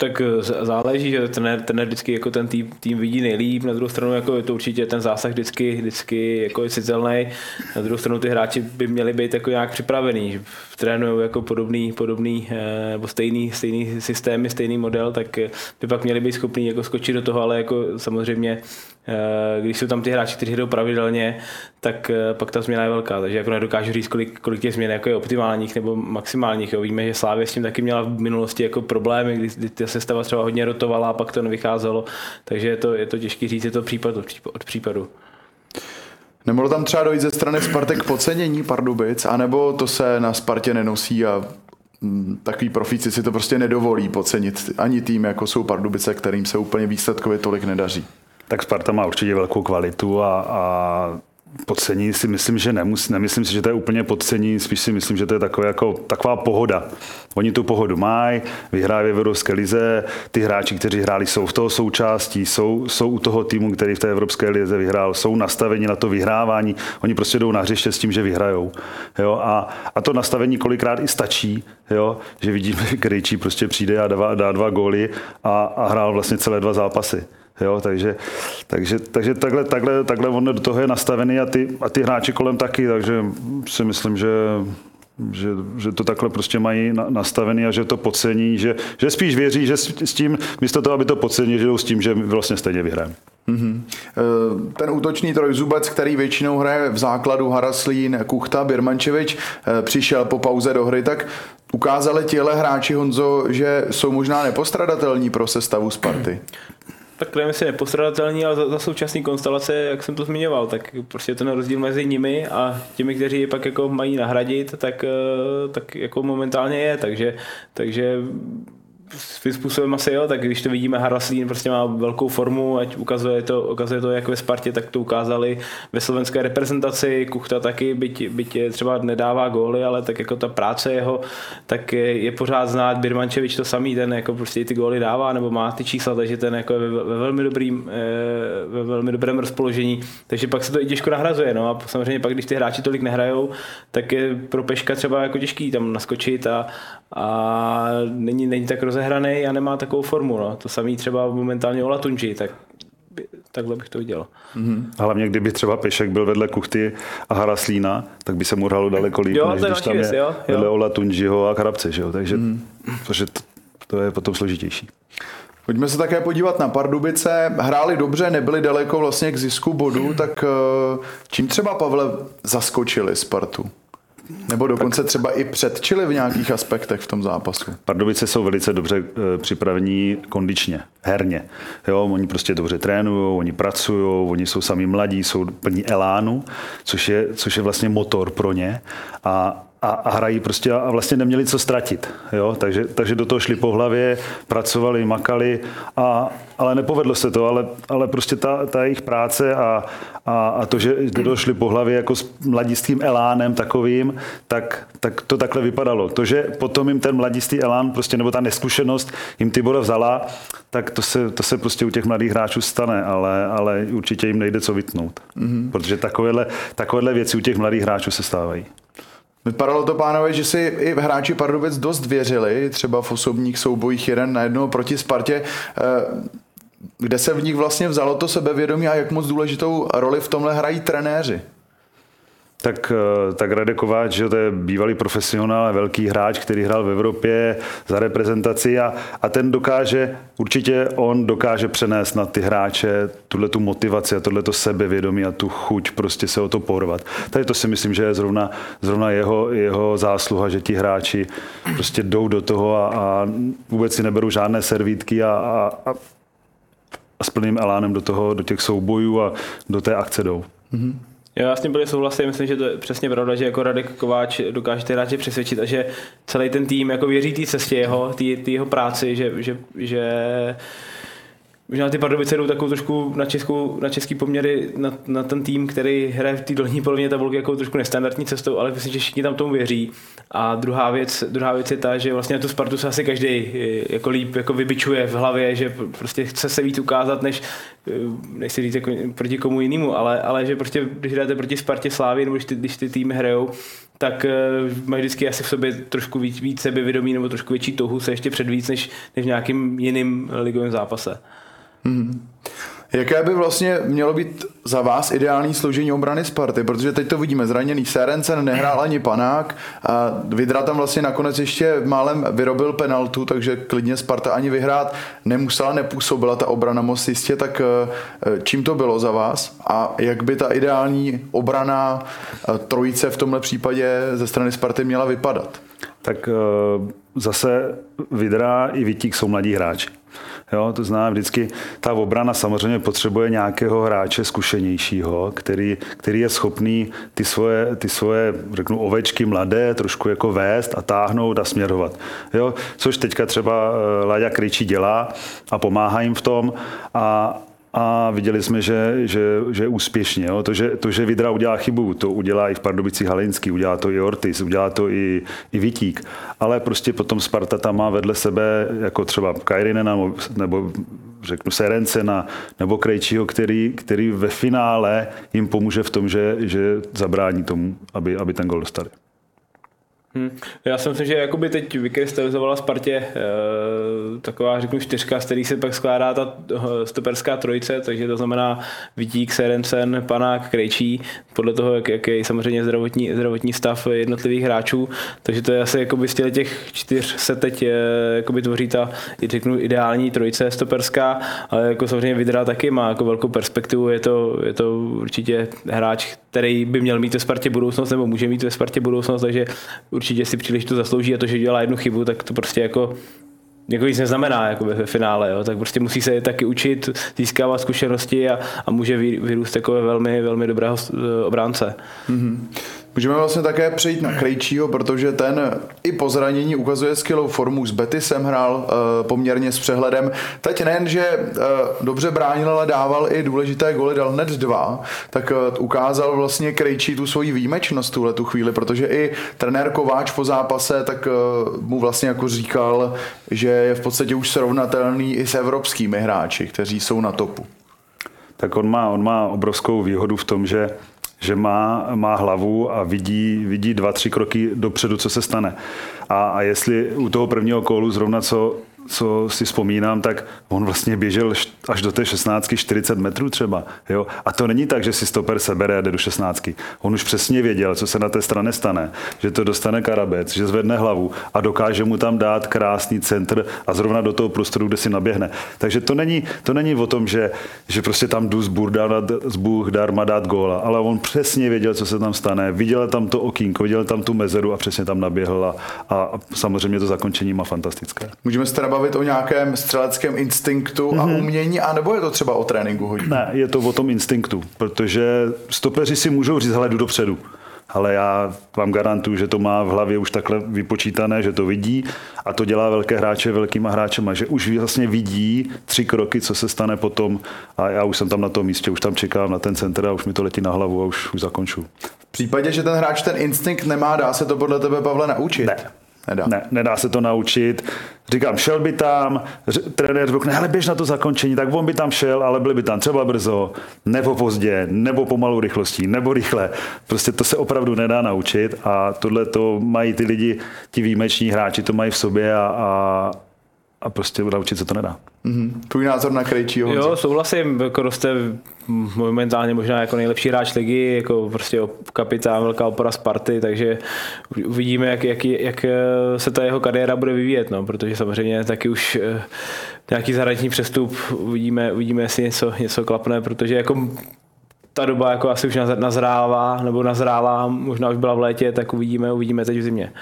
Tak eh, záleží, že ten, ten vždycky jako ten tým, tým vidí nejlíp, na druhou stranu jako je to určitě ten zásah vždycky, vždycky jako je citelný, na druhou stranu ty hráči by měli být jako nějak připravený, trénují jako podobný, podobný eh, nebo stejný, stejný systémy, stejný model, tak eh, by pak měli být schopní jako skočit do toho, ale jako samozřejmě když jsou tam ty hráči, kteří jdou pravidelně, tak pak ta změna je velká, takže jako nedokážu říct, kolik, kolik těch změn jako je optimálních nebo maximálních. Jo. Víme, že Slávě s tím taky měla v minulosti jako problémy, kdy, ta sestava třeba hodně rotovala a pak to nevycházelo, takže je to, je to těžké říct, je to případ od případu. Nemohlo tam třeba dojít ze strany Spartek k podcenění Pardubic, anebo to se na Spartě nenosí a mm, takový profíci si to prostě nedovolí podcenit ani tým, jako jsou Pardubice, kterým se úplně výsledkově tolik nedaří. Tak Sparta má určitě velkou kvalitu a, a Podcení si myslím, že nemus, nemyslím si, že to je úplně podcení, spíš si myslím, že to je takové jako, taková pohoda. Oni tu pohodu mají, vyhrávají v Evropské lize, ty hráči, kteří hráli, jsou v toho součástí, jsou, jsou u toho týmu, který v té Evropské lize vyhrál, jsou nastaveni na to vyhrávání, oni prostě jdou na hřiště s tím, že vyhrajou. Jo? A, a to nastavení kolikrát i stačí, jo? že vidíme, že prostě přijde a dá, dá dva góly a, a hrál vlastně celé dva zápasy. Jo, takže, takže, takže takhle, takhle, takhle on do toho je nastavený a ty, a ty hráči kolem taky, takže si myslím, že že, že to takhle prostě mají nastavený a že to podcení, že, že spíš věří, že s, s tím, místo toho, aby to podcenili, že jdou s tím, že vlastně stejně vyhrajeme. Mm-hmm. Ten útočný trojzubec, který většinou hraje v základu Haraslín, Kuchta, Birmančevič, eh, přišel po pauze do hry, tak ukázali těle hráči Honzo, že jsou možná nepostradatelní pro sestavu Sparty tak nevím, jestli nepostradatelní, ale za, za současné konstelace, jak jsem to zmiňoval, tak prostě ten rozdíl mezi nimi a těmi, kteří je pak jako mají nahradit, tak, eh, tak jako momentálně je, takže, takže svým způsobem asi jo, tak když to vidíme, Haraslín prostě má velkou formu, ať ukazuje to, ukazuje to jak ve Spartě, tak to ukázali ve slovenské reprezentaci, Kuchta taky, byť, byť třeba nedává góly, ale tak jako ta práce jeho, tak je, je pořád znát, Birmančevič to samý, ten jako prostě ty góly dává, nebo má ty čísla, takže ten jako je ve, ve velmi dobrým, eh, ve velmi dobrém rozpoložení, takže pak se to i těžko nahrazuje, no. A samozřejmě pak, když ty hráči tolik nehrajou, tak je pro Peška třeba jako těžký tam naskočit a, a není, není tak rozehraný a nemá takovou formu. No. To samý třeba momentálně o Latunji, tak takhle bych to viděl. Mm-hmm. Hlavně kdyby třeba Pešek byl vedle Kuchty a Haraslína, tak by se mu hralo daleko líp, jo, než když tam věc, je jo, vedle Ola Tunžiho a Krabce. Že jo? Takže mm-hmm. protože to, to je potom složitější. Pojďme se také podívat na Pardubice. Hráli dobře, nebyli daleko vlastně k zisku bodu, tak eh, čím třeba Pavle zaskočili Spartu? Nebo dokonce tak. třeba i předčili v nějakých aspektech v tom zápasu. Pardubice jsou velice dobře e, připravení kondičně, herně. Jo, oni prostě dobře trénují, oni pracují, oni jsou sami mladí, jsou plní elánu, což je, což je vlastně motor pro ně. A, a, a hrají prostě a vlastně neměli co ztratit. Jo? Takže, takže do toho šli po hlavě, pracovali, makali, a, ale nepovedlo se to, ale, ale prostě ta, ta jejich práce a, a, a to, že došli po hlavě jako s mladistým elánem takovým, tak, tak to takhle vypadalo. To, že potom jim ten mladistý elán, prostě, nebo ta neskušenost jim Tibora vzala, tak to se, to se prostě u těch mladých hráčů stane, ale, ale určitě jim nejde co vytnout. Mm-hmm. Protože takovéhle, takovéhle věci u těch mladých hráčů se stávají. Vypadalo to, pánové, že si i hráči Pardubic dost věřili, třeba v osobních soubojích jeden na jednoho proti Spartě. Eh, kde se v nich vlastně vzalo to sebevědomí a jak moc důležitou roli v tomhle hrají trenéři? Tak, eh, tak Radek Kováč, že to je bývalý profesionál, velký hráč, který hrál v Evropě za reprezentaci a, a ten dokáže, určitě on dokáže přenést na ty hráče tuhle tu motivaci a tohle to sebevědomí a tu chuť prostě se o to porvat. Tady to si myslím, že je zrovna, zrovna jeho, jeho zásluha, že ti hráči prostě jdou do toho a, a vůbec si neberou žádné servítky a, a, a s plným elánem do, toho, do těch soubojů a do té akce jdou. Mm-hmm. Já s tím byli souhlasím, myslím, že to je přesně pravda, že jako Radek Kováč dokáže ty hráče přesvědčit a že celý ten tým jako věří té cestě jeho, té jeho práci, že, že, že Možná ty Pardubice jdou takovou trošku na, českou, na český poměry na, na, ten tým, který hraje v té dolní polovině tabulky jako trošku nestandardní cestou, ale myslím, že všichni tam tomu věří. A druhá věc, druhá věc je ta, že vlastně tu Spartu se asi každý eh, jako líp jako vybičuje v hlavě, že prostě chce se víc ukázat, než, eh, než si říct jako proti komu jinému, ale, ale že prostě když hrajete proti Spartě Slávy, nebo když ty, když ty týmy hrajou, tak uh, mají vždycky asi v sobě trošku víc, víc sebevědomí nebo trošku větší touhu se ještě před víc než, než v nějakým jiným ligovém zápase. Hmm. Jaké by vlastně mělo být za vás ideální složení obrany Sparty? Protože teď to vidíme, zraněný Serencen, nehrál ani Panák a Vidra tam vlastně nakonec ještě málem vyrobil penaltu, takže klidně Sparta ani vyhrát nemusela, nepůsobila ta obrana moc jistě, tak eh, čím to bylo za vás? A jak by ta ideální obrana eh, trojice v tomhle případě ze strany Sparty měla vypadat? Tak eh, zase Vidra i Vitík jsou mladí hráči. Jo, to znamená vždycky, ta obrana samozřejmě potřebuje nějakého hráče zkušenějšího, který, který je schopný ty svoje, ty svoje, řeknu, ovečky mladé trošku jako vést a táhnout a směrovat. Jo, což teďka třeba eh, Láďa Kryčí dělá a pomáhá jim v tom a a viděli jsme, že, že, že úspěšně. Jo. To, že, to, že Vidra udělá chybu, to udělá i v Pardubicích Halinský, udělá to i Ortiz, udělá to i, i Vitík, ale prostě potom Sparta tam má vedle sebe jako třeba Kajrinena nebo, nebo řeknu Serencena nebo Krejčího, který, který ve finále jim pomůže v tom, že, že zabrání tomu, aby, aby ten gol dostali. Hmm. Já si myslím, že jakoby teď vykrystalizovala Spartě e, taková, řeknu, čtyřka, z který se pak skládá ta e, stoperská trojice, takže to znamená Vítík, Serencen, Panák, Krejčí, podle toho, jak, jak je samozřejmě zdravotní, zdravotní stav jednotlivých hráčů, takže to je asi jakoby z těch čtyř se teď e, jakoby tvoří ta, řeknu, ideální trojice stoperská, ale jako samozřejmě Vidra taky má jako velkou perspektivu, je to, je to určitě hráč, který by měl mít ve Spartě budoucnost, nebo může mít ve Spartě budoucnost, takže určitě si příliš to zaslouží a to, že dělá jednu chybu, tak to prostě jako jako nic neznamená jako ve finále, jo. tak prostě musí se taky učit, získávat zkušenosti a, a může vyrůst jako velmi, velmi dobrého eh, obránce. Mm-hmm. Můžeme vlastně také přejít na Krejčího, protože ten i po zranění ukazuje skvělou formu. S Betisem hrál uh, poměrně s přehledem. Teď nejen, že uh, dobře bránil, ale dával i důležité goly, dal hned dva, tak uh, ukázal vlastně Krejčí tu svoji výjimečnost tuhle tu chvíli, protože i trenér Kováč po zápase tak uh, mu vlastně jako říkal, že je v podstatě už srovnatelný i s evropskými hráči, kteří jsou na topu. Tak on má, on má obrovskou výhodu v tom, že že má, má hlavu a vidí, vidí dva, tři kroky dopředu, co se stane. A, a jestli u toho prvního kólu zrovna co co si vzpomínám, tak on vlastně běžel až do té 16, 40 metrů třeba. Jo? A to není tak, že si stoper sebere a jde do 16. On už přesně věděl, co se na té straně stane, že to dostane Karabec, že zvedne hlavu a dokáže mu tam dát krásný centr a zrovna do toho prostoru, kde si naběhne. Takže to není, to není o tom, že, že prostě tam jdu z burda, z Bůh darma dát góla, ale on přesně věděl, co se tam stane, viděl tam to okýnko, viděl tam tu mezeru a přesně tam naběhl a, a samozřejmě to zakončení má fantastické. Můžeme se teda bavit o nějakém střeleckém instinktu mm-hmm. a mhm. umění, anebo je to třeba o tréninku hodně? Ne, je to o tom instinktu, protože stopeři si můžou říct, hele, jdu dopředu ale já vám garantuju, že to má v hlavě už takhle vypočítané, že to vidí a to dělá velké hráče velkýma hráčema, že už vlastně vidí tři kroky, co se stane potom a já už jsem tam na tom místě, už tam čekám na ten center a už mi to letí na hlavu a už, už zakonču. V případě, že ten hráč ten instinkt nemá, dá se to podle tebe, Pavle, naučit? Ne. Nedá. Ne, nedá se to naučit. Říkám, šel by tam, trenér řekne, hele, běž na to zakončení, tak on by tam šel, ale byli by tam třeba brzo, nebo pozdě, nebo pomalu rychlostí, nebo rychle. Prostě to se opravdu nedá naučit a tohle to mají ty lidi, ti výjimeční hráči to mají v sobě a, a, a prostě naučit se to nedá. Mm-hmm. Tvůj názor na Krejčího? Jo, souhlasím, jako roste momentálně možná jako nejlepší hráč ligy, jako prostě kapitán, velká opora Sparty, takže uvidíme, jak, jak, jak se ta jeho kariéra bude vyvíjet, no, protože samozřejmě taky už eh, nějaký zahraniční přestup uvidíme, uvidíme, jestli něco, něco klapne, protože jako ta doba jako asi už nazrává, nebo nazrává, možná už byla v létě, tak uvidíme, uvidíme teď v zimě.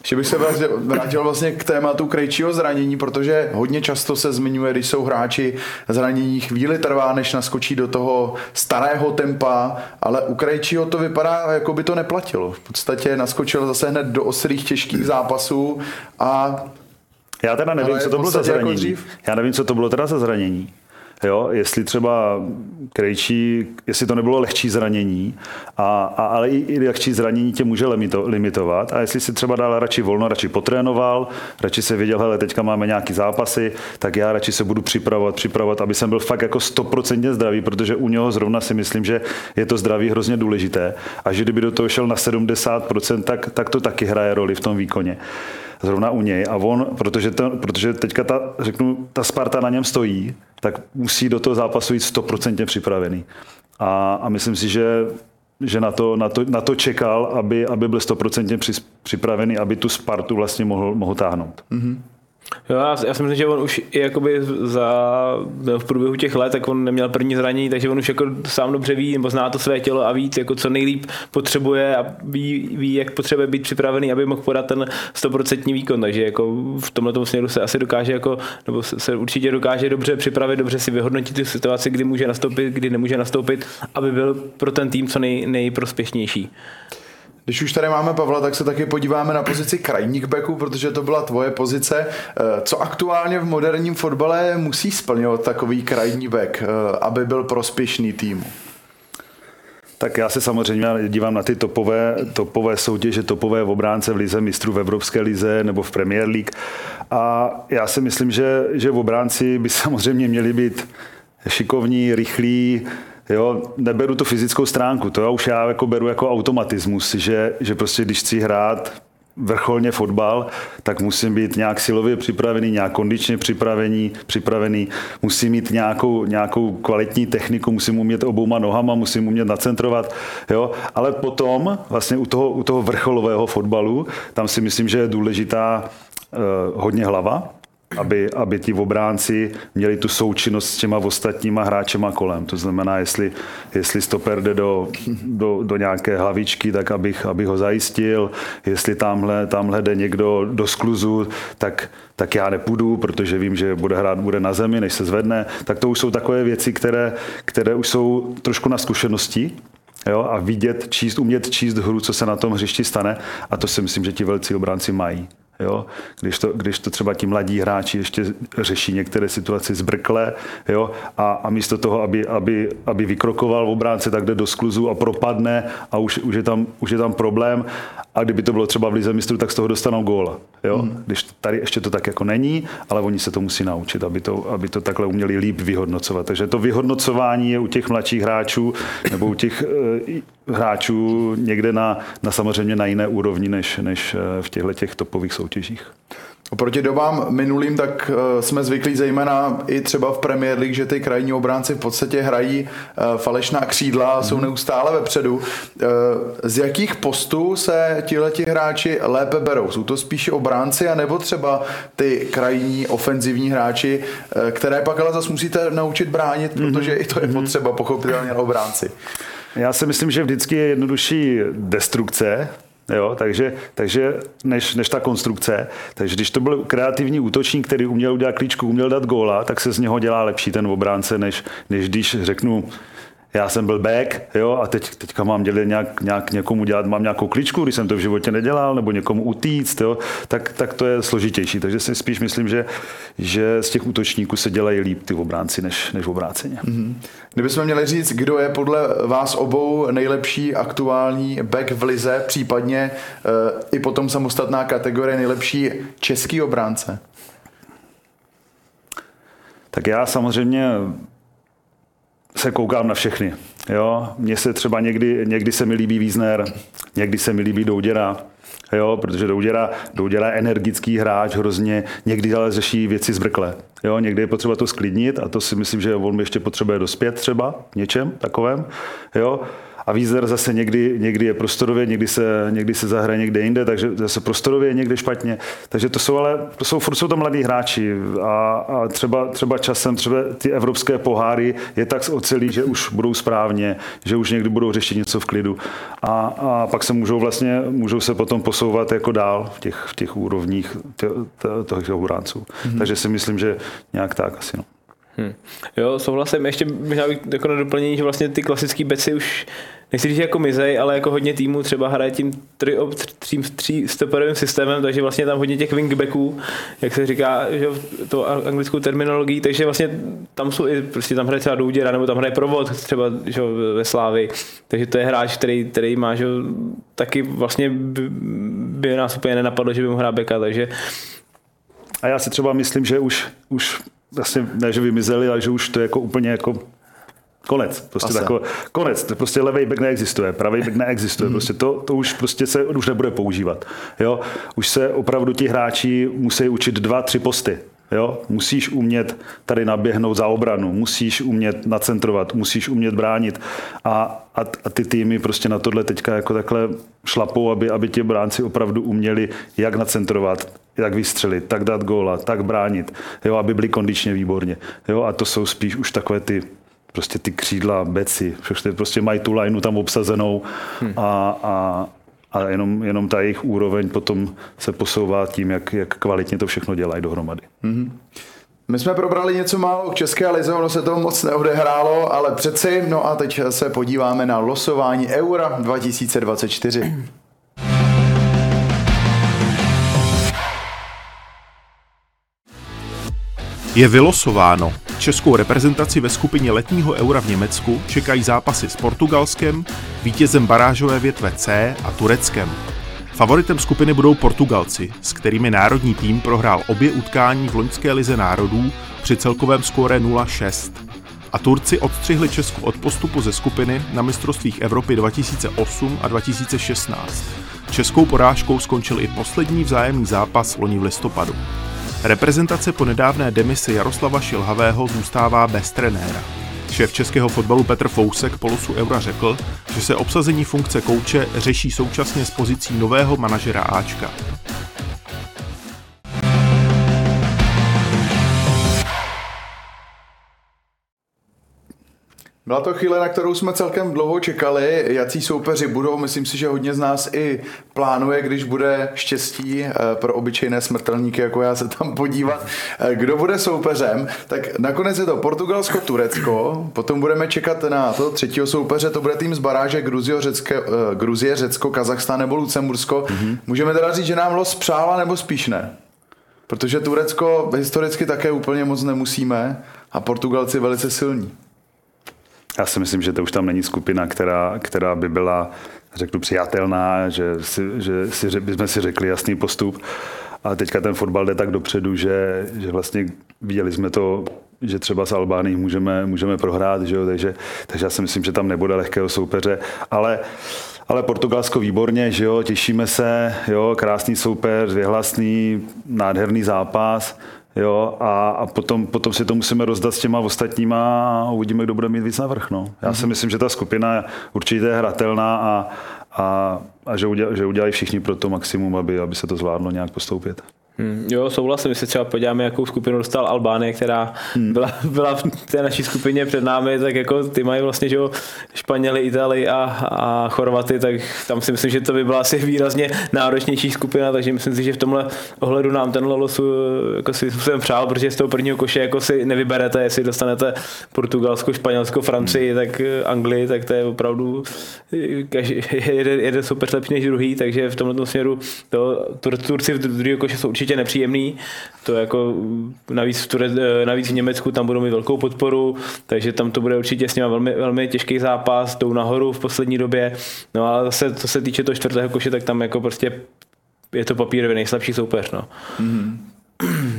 Ještě bych se vrátil vlastně k tématu krejčího zranění, protože hodně často se zmiňuje, když jsou hráči zranění, chvíli trvá, než naskočí do toho starého tempa, ale u krejčího to vypadá, jako by to neplatilo. V podstatě naskočil zase hned do ostrých těžkých zápasů a já teda nevím, co to bylo za jako zranění. Jako Já nevím, co to bylo teda za zranění. Jo, jestli třeba Krejčí, jestli to nebylo lehčí zranění, a, a, ale i, i lehčí zranění tě může limito, limitovat. A jestli si třeba dal radši volno, radši potrénoval, radši se věděl, hele, teďka máme nějaký zápasy, tak já radši se budu připravovat, připravovat, aby jsem byl fakt jako stoprocentně zdravý, protože u něho zrovna si myslím, že je to zdraví hrozně důležité. A že kdyby do toho šel na 70%, tak, tak to taky hraje roli v tom výkoně zrovna u něj a on, protože, to, protože teďka ta, řeknu, ta Sparta na něm stojí, tak musí do toho zápasu jít stoprocentně připravený. A, a myslím si, že že na to, na to, na to čekal, aby, aby byl stoprocentně připravený, aby tu Spartu vlastně mohl, mohl táhnout. Mm-hmm. Jo, já, já si myslím, že on už i jakoby za, v průběhu těch let, tak on neměl první zranění, takže on už jako sám dobře ví, nebo zná to své tělo a ví, jako co nejlíp potřebuje a ví, ví jak potřebuje být připravený, aby mohl podat ten 100% výkon, takže jako v tomhle směru se asi dokáže jako, nebo se určitě dokáže dobře připravit, dobře si vyhodnotit tu situaci, kdy může nastoupit, kdy nemůže nastoupit, aby byl pro ten tým co nej, nejprospěšnější. Když už tady máme Pavla, tak se taky podíváme na pozici krajních backů, protože to byla tvoje pozice. Eh, co aktuálně v moderním fotbale musí splňovat takový krajní back, eh, aby byl prospěšný týmu? Tak já se samozřejmě dívám na ty topové, topové soutěže, topové obránce v lize mistrů v Evropské lize nebo v Premier League. A já si myslím, že, že v obránci by samozřejmě měli být šikovní, rychlí, Jo, neberu tu fyzickou stránku, to já už já jako beru jako automatismus, že, že prostě když chci hrát vrcholně fotbal, tak musím být nějak silově připravený, nějak kondičně připravený, připravený musím mít nějakou, nějakou kvalitní techniku, musím umět obouma nohama, musím umět nacentrovat, jo? ale potom vlastně u toho, u toho vrcholového fotbalu, tam si myslím, že je důležitá uh, hodně hlava, aby, aby ti obránci měli tu součinnost s těma ostatníma hráčema kolem. To znamená, jestli, jestli stoper jde do, do, do nějaké hlavičky, tak abych, abych ho zajistil. Jestli tamhle, tamhle jde někdo do skluzu, tak, tak já nepůjdu, protože vím, že bude hrát bude na zemi, než se zvedne. Tak to už jsou takové věci, které, které už jsou trošku na zkušenosti, Jo, a vidět, číst, umět číst hru, co se na tom hřišti stane. A to si myslím, že ti velcí obránci mají. Jo? Když, to, když to třeba ti mladí hráči ještě řeší některé situace zbrkle jo? A, a místo toho, aby, aby, aby vykrokoval v obránce, tak jde do skluzu a propadne a už, už, je tam, už je tam problém a kdyby to bylo třeba v Lize mistrů, tak z toho dostanou góla. Jo? Hmm. Když tady ještě to tak jako není, ale oni se to musí naučit, aby to, aby to takhle uměli líp vyhodnocovat. Takže to vyhodnocování je u těch mladších hráčů nebo u těch uh, hráčů někde na, na samozřejmě na jiné úrovni než, než eh, v těchto těch topových soutěžích. Oproti dobám minulým, tak uh, jsme zvyklí zejména i třeba v Premier League, že ty krajní obránci v podstatě hrají uh, falešná křídla a jsou mhm. neustále vepředu. Uh, z jakých postů se tihleti hráči lépe berou? Jsou to spíše obránci, anebo třeba ty krajní ofenzivní hráči, které pak ale zase musíte naučit bránit, mm-hmm. protože i to je mhm. potřeba pochopitelně na obránci. Já si myslím, že vždycky je jednodušší destrukce, Jo, takže, takže než, než ta konstrukce. Takže když to byl kreativní útočník, který uměl udělat klíčku, uměl dát góla, tak se z něho dělá lepší ten obránce, než, než když řeknu, já jsem byl back, jo, a teď, teďka mám dělat nějak, nějak někomu dělat, mám nějakou kličku, když jsem to v životě nedělal, nebo někomu utíct, jo, tak, tak to je složitější. Takže si spíš myslím, že, že z těch útočníků se dělají líp ty obránci, než, než obráceně. Mm-hmm. Kdybychom měli říct, kdo je podle vás obou nejlepší aktuální back v lize, případně e, i potom samostatná kategorie nejlepší český obránce? Tak já samozřejmě se koukám na všechny. Jo? Mně se třeba někdy, někdy se mi líbí Vízner, někdy se mi líbí Douděra, jo? protože Douděra, Douděra je energický hráč hrozně, někdy ale řeší věci zbrkle. Jo? Někdy je potřeba to sklidnit a to si myslím, že on ještě potřebuje dospět třeba něčem takovém. Jo? A Vízer zase někdy, někdy je prostorově, někdy se, někdy se zahraje někde jinde, takže zase prostorově je někde špatně. Takže to jsou ale, to jsou, furt jsou to mladí hráči a, a třeba, třeba časem třeba ty evropské poháry je tak ocelí, že už budou správně, že už někdy budou řešit něco v klidu a, a pak se můžou vlastně, můžou se potom posouvat jako dál v těch, v těch úrovních těch hráčů. Mm-hmm. Takže si myslím, že nějak tak asi. No. Hmm. Jo, souhlasím. Ještě možná bych jako na doplnění, že vlastně ty klasické beci už nechci říct jako mizej, ale jako hodně týmů třeba hraje tím tři, tři, tři stoperovým systémem, takže vlastně tam hodně těch wingbacků, jak se říká, že to anglickou terminologií, takže vlastně tam jsou i, prostě tam hraje třeba Douděra, nebo tam hraje Provod třeba že, ve Slávi, takže to je hráč, který, který má, že taky vlastně by, by nás úplně nenapadlo, že by mu hrál beka, takže a já si třeba myslím, že už, už vlastně ne, že vymizeli, ale že už to je jako úplně jako Konec. Prostě tako, konec. To prostě levý back neexistuje, pravý back neexistuje. Mm. Prostě to, to už prostě se už nebude používat. Jo? Už se opravdu ti hráči musí učit dva, tři posty. Jo? Musíš umět tady naběhnout za obranu, musíš umět nacentrovat, musíš umět bránit. A, a, a ty týmy prostě na tohle teďka jako takhle šlapou, aby, aby ti bránci opravdu uměli jak nacentrovat, jak vystřelit, tak dát góla, tak bránit, jo, aby byli kondičně výborně. Jo, a to jsou spíš už takové ty prostě ty křídla, beci, všechny prostě mají tu lineu tam obsazenou hmm. a, a, a jenom, jenom ta jejich úroveň potom se posouvá tím, jak, jak kvalitně to všechno dělají dohromady. Mm-hmm. My jsme probrali něco málo k České lize, ono se to moc neodehrálo, ale přeci, no a teď se podíváme na losování Eura 2024. Je vylosováno Českou reprezentaci ve skupině letního eura v Německu čekají zápasy s Portugalskem, vítězem barážové větve C a Tureckem. Favoritem skupiny budou Portugalci, s kterými národní tým prohrál obě utkání v loňské lize národů při celkovém skóre 0-6. A Turci odstřihli Česku od postupu ze skupiny na mistrovstvích Evropy 2008 a 2016. Českou porážkou skončil i poslední vzájemný zápas loni v listopadu. Reprezentace po nedávné demisi Jaroslava Šilhavého zůstává bez trenéra. Šéf českého fotbalu Petr Fousek po losu Eura řekl, že se obsazení funkce kouče řeší současně s pozicí nového manažera Ačka. Byla to chvíle, na kterou jsme celkem dlouho čekali, jací soupeři budou. Myslím si, že hodně z nás i plánuje, když bude štěstí eh, pro obyčejné smrtelníky, jako já se tam podívat, eh, kdo bude soupeřem. Tak nakonec je to Portugalsko, Turecko, potom budeme čekat na to třetího soupeře, to bude tým z baráže Gruzio, Řecké, eh, Gruzie, Řecko, Kazachstán nebo Lucembursko. Mm-hmm. Můžeme teda říct, že nám los přála nebo spíš ne? Protože Turecko historicky také úplně moc nemusíme a Portugalci velice silní. Já si myslím, že to už tam není skupina, která, která by byla, řeknu, přijatelná, že, si, že si, bychom si řekli jasný postup. A teďka ten fotbal jde tak dopředu, že, že vlastně viděli jsme to, že třeba s Albánií můžeme, můžeme prohrát, že jo? Takže, takže já si myslím, že tam nebude lehkého soupeře. Ale ale Portugalsko výborně, že jo, těšíme se, jo, krásný soupeř, věhlasný, nádherný zápas. Jo, a, a potom, potom si to musíme rozdat s těma ostatníma a uvidíme, kdo bude mít víc navrh. No. Já si mhm. myslím, že ta skupina je určitě hratelná a, a, a že, udělali, že udělají všichni pro to maximum, aby, aby se to zvládlo nějak postoupit. Hmm, jo, souhlasím, my se třeba podíváme, jakou skupinu dostal Albánie, která hmm. byla, byla v té naší skupině před námi, tak jako ty mají vlastně, že jo, Španěli, Itálii a, a Chorvaty, tak tam si myslím, že to by byla asi výrazně náročnější skupina, takže myslím si, že v tomhle ohledu nám ten los jako si jsem přál, protože z toho prvního koše jako si nevyberete, jestli dostanete Portugalsko, Španělsko, Francii, hmm. tak eh, Anglii, tak to je opravdu eh, každý, jeden, jeden soupeř lepší než druhý, takže v tomhle směru to, Turci v druhého koše jsou určitě určitě nepříjemný. To jako navíc v, Ture, navíc v Německu tam budou mít velkou podporu, takže tam to bude určitě s nimi velmi, velmi těžký zápas, jdou nahoru v poslední době. No a zase, co se týče toho čtvrtého koše, tak tam jako prostě je to papírově nejslabší soupeř. No. Mm-hmm.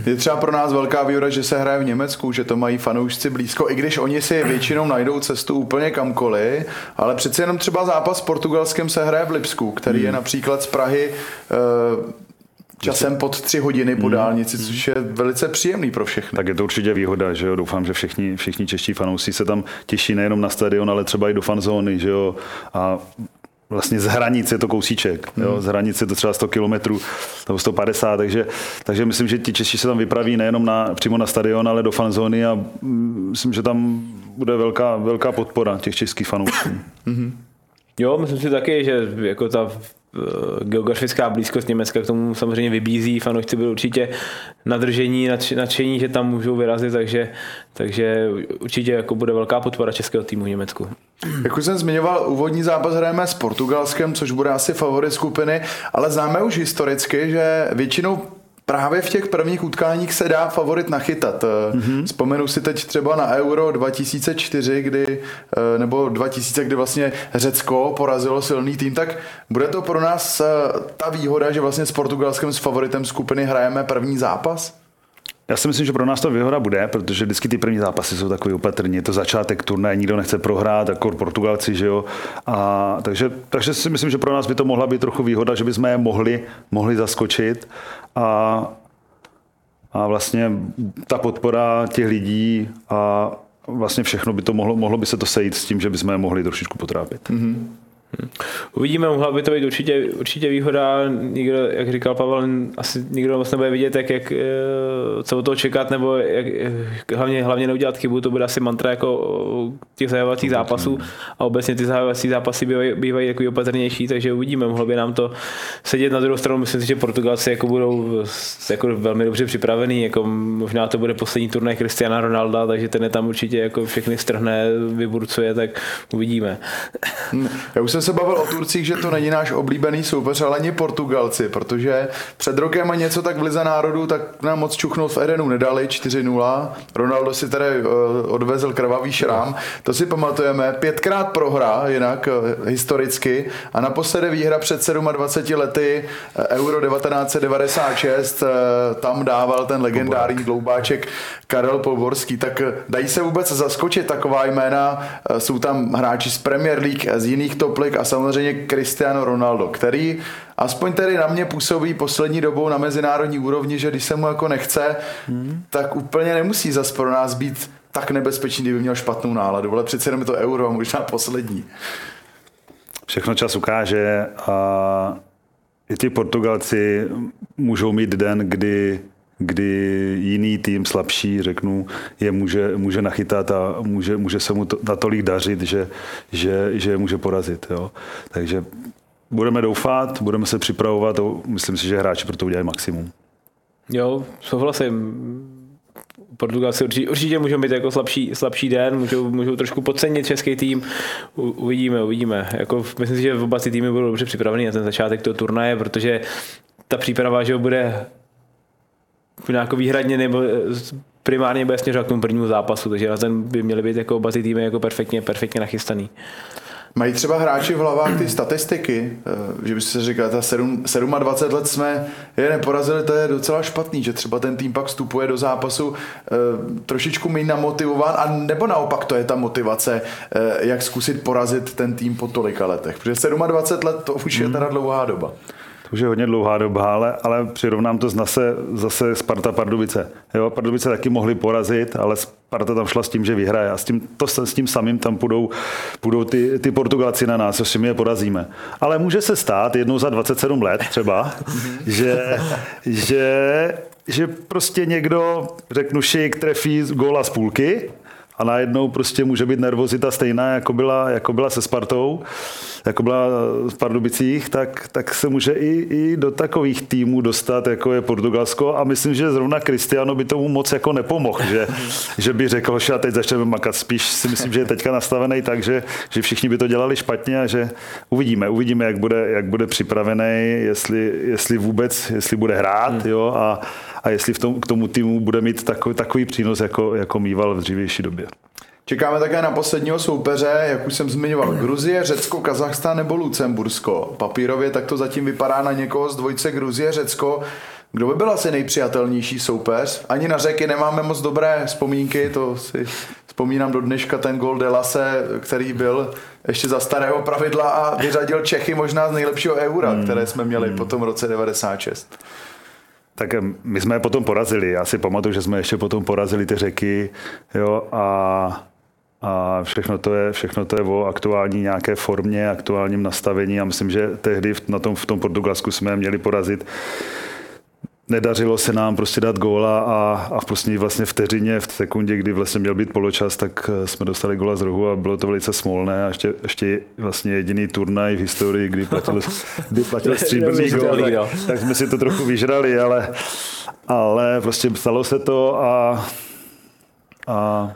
Je třeba pro nás velká výhoda, že se hraje v Německu, že to mají fanoušci blízko, i když oni si většinou najdou cestu úplně kamkoliv, ale přece jenom třeba zápas s Portugalskem se hraje v Lipsku, který hmm. je například z Prahy uh, časem pod tři hodiny po hmm. dálnici, což je velice příjemný pro všechny. Tak je to určitě výhoda, že jo, doufám, že všichni, všichni čeští fanoušci se tam těší nejenom na stadion, ale třeba i do fanzóny, že jo, a vlastně z hranice je to kousíček, jo? Hmm. z hranice je to třeba 100 km nebo 150, takže, takže myslím, že ti Češi se tam vypraví nejenom na, přímo na stadion, ale do fanzóny a myslím, že tam bude velká, velká podpora těch českých fanoušků. Mm-hmm. Jo, myslím si taky, že jako ta geografická blízkost Německa k tomu samozřejmě vybízí. Fanoušci byli určitě nadržení, nadšení, že tam můžou vyrazit, takže, takže určitě jako bude velká podpora českého týmu v Německu. Jak už jsem zmiňoval, úvodní zápas hrajeme s Portugalskem, což bude asi favorit skupiny, ale známe už historicky, že většinou právě v těch prvních utkáních se dá favorit nachytat. Mm-hmm. Vzpomenu si teď třeba na Euro 2004, kdy, eh, nebo 2000, kdy vlastně Řecko porazilo silný tým, tak bude to pro nás eh, ta výhoda, že vlastně s Portugalskem s favoritem skupiny hrajeme první zápas? Já si myslím, že pro nás to výhoda bude, protože vždycky ty první zápasy jsou takový opatrní. Je to začátek turnaje, nikdo nechce prohrát, jako Portugalci, že jo. A, takže, takže si myslím, že pro nás by to mohla být trochu výhoda, že bychom je mohli, mohli zaskočit. A, a vlastně ta podpora těch lidí a vlastně všechno by to mohlo, mohlo by se to sejít s tím, že bychom je mohli trošičku potrápit. Mm-hmm. Uvidíme, mohla by to být určitě, určitě výhoda. Nikdo, jak říkal Pavel, asi nikdo moc nebude vidět, jak, jak, eh, co od toho čekat, nebo jak, hlavně, hlavně neudělat chybu. To bude asi mantra jako těch zahajovacích zápasů a obecně ty zahajovací zápasy bývají, bývají jako opatrnější, takže uvidíme. Mohlo by nám to sedět na druhou stranu. Myslím si, že Portugalci jako budou jako velmi dobře připravený. Jako možná to bude poslední turnaj Cristiana Ronalda, takže ten je tam určitě jako všechny strhne, vyburcuje, tak uvidíme. Já už jsem jsem se bavil o Turcích, že to není náš oblíbený soupeř, ale ani Portugalci, protože před rokem a něco tak v Lize národů, tak nám moc čuchnout v Edenu nedali 4-0. Ronaldo si tady uh, odvezl krvavý šrám. To si pamatujeme. Pětkrát prohra, jinak uh, historicky. A naposledy výhra před 27 lety uh, Euro 1996. Uh, tam dával ten legendární dloubáček Karel Poborský. Tak dají se vůbec zaskočit taková jména. Jsou tam hráči z Premier League, z jiných top league a samozřejmě Cristiano Ronaldo, který aspoň tedy na mě působí poslední dobou na mezinárodní úrovni, že když se mu jako nechce, hmm. tak úplně nemusí zas pro nás být tak nebezpečný, kdyby měl špatnou náladu, ale přece jenom je to euro a možná poslední. Všechno čas ukáže a i ti Portugalci můžou mít den, kdy kdy jiný tým slabší, řeknu, je může, může nachytat a může, může se mu to, natolik dařit, že, že, že je může porazit. Jo. Takže budeme doufat, budeme se připravovat a myslím si, že hráči pro to udělají maximum. Jo, souhlasím. Portugalci určitě, určitě můžou být jako slabší, slabší den, můžou, můžou trošku podcenit český tým. U, uvidíme, uvidíme. Jako, myslím si, že oba ty týmy budou dobře připraveny na ten začátek toho turnaje, protože ta příprava že bude nějak výhradně nebo eh, primárně bude směřovat k tomu prvnímu zápasu, takže na ten by měly být jako oba ty týmy jako perfektně, perfektně nachystaný. Mají třeba hráči v hlavách ty statistiky, eh, že by se říkal, ta 7, 27 let jsme je neporazili, to je docela špatný, že třeba ten tým pak vstupuje do zápasu e, trošičku méně namotivován, a nebo naopak to je ta motivace, jak zkusit porazit ten tým po tolika letech, protože 27 let to už je teda dlouhá doba už je hodně dlouhá doba, ale, ale přirovnám to zase, zase Sparta Pardubice. Jo, Pardubice taky mohli porazit, ale Sparta tam šla s tím, že vyhraje a s tím, to, s tím samým tam půjdou, půjdou ty, ty Portugalci na nás, že my je porazíme. Ale může se stát jednou za 27 let třeba, že, že, že prostě někdo, řeknu šik, trefí góla z půlky a najednou prostě může být nervozita stejná, jako byla, jako byla se Spartou, jako byla v Pardubicích, tak, tak se může i, i do takových týmů dostat, jako je Portugalsko a myslím, že zrovna Cristiano by tomu moc jako nepomohl, že, že by řekl, že a teď začneme makat. Spíš si myslím, že je teďka nastavený tak, že, že všichni by to dělali špatně a že uvidíme, uvidíme, jak bude, jak bude připravený, jestli, jestli vůbec, jestli bude hrát, hmm. jo, a, a jestli v tom, k tomu týmu bude mít takový, takový přínos, jako, jako mýval v dřívější době. Čekáme také na posledního soupeře, jak už jsem zmiňoval, Gruzie, Řecko, Kazachstán nebo Lucembursko. Papírově tak to zatím vypadá na někoho z dvojce Gruzie, Řecko. Kdo by byl asi nejpřijatelnější soupeř? Ani na řeky nemáme moc dobré vzpomínky, to si vzpomínám do dneška ten gol Delase, který byl ještě za starého pravidla a vyřadil Čechy možná z nejlepšího eura, hmm. které jsme měli hmm. po tom roce 96. Tak my jsme je potom porazili. Já si pamatuju, že jsme ještě potom porazili ty řeky jo, a, a všechno to, je, všechno to je o aktuální nějaké formě, aktuálním nastavení a myslím, že tehdy na tom, v tom Portugalsku jsme měli porazit nedařilo se nám prostě dát góla a, a v poslední vlastně vteřině, v sekundě, kdy vlastně měl být poločas, tak eh, jsme dostali góla z rohu a bylo to velice smolné a ještě, ještě vlastně jediný turnaj v historii, kdy platil, kdy platil stříbrný gól, tak, tak, jsme si to trochu vyžrali, ale, ale prostě stalo se to a, a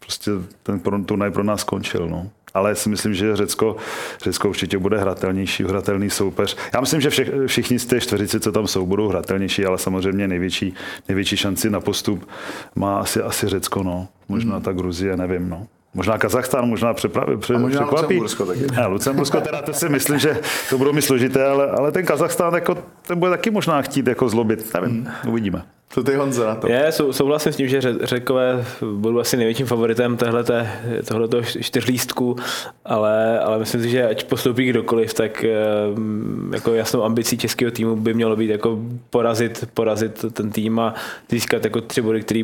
prostě ten turnaj pro nás skončil. No ale si myslím, že Řecko, Řecko určitě bude hratelnější, hratelný soupeř. Já myslím, že všech, všichni z té čtveřice, co tam jsou, budou hratelnější, ale samozřejmě největší, největší šanci na postup má asi, asi Řecko, no. Možná hmm. ta Gruzie, nevím, no. Možná Kazachstán, možná přepraví, pře, možná překvapí. Lucembursko taky. Ne, Lucembursko teda to si myslím, že to budou mi složité, ale, ale ten Kazachstán jako, ten bude taky možná chtít jako zlobit. Nevím, hmm. uvidíme. To ty Honzo na to. Je, sou, souhlasím s tím, že Řekové budou asi největším favoritem tohleto, tohleto čtyřlístku, ale, ale myslím si, že ať postoupí kdokoliv, tak eh, jako jasnou ambicí českého týmu by mělo být jako porazit, porazit ten tým a získat jako tři body, které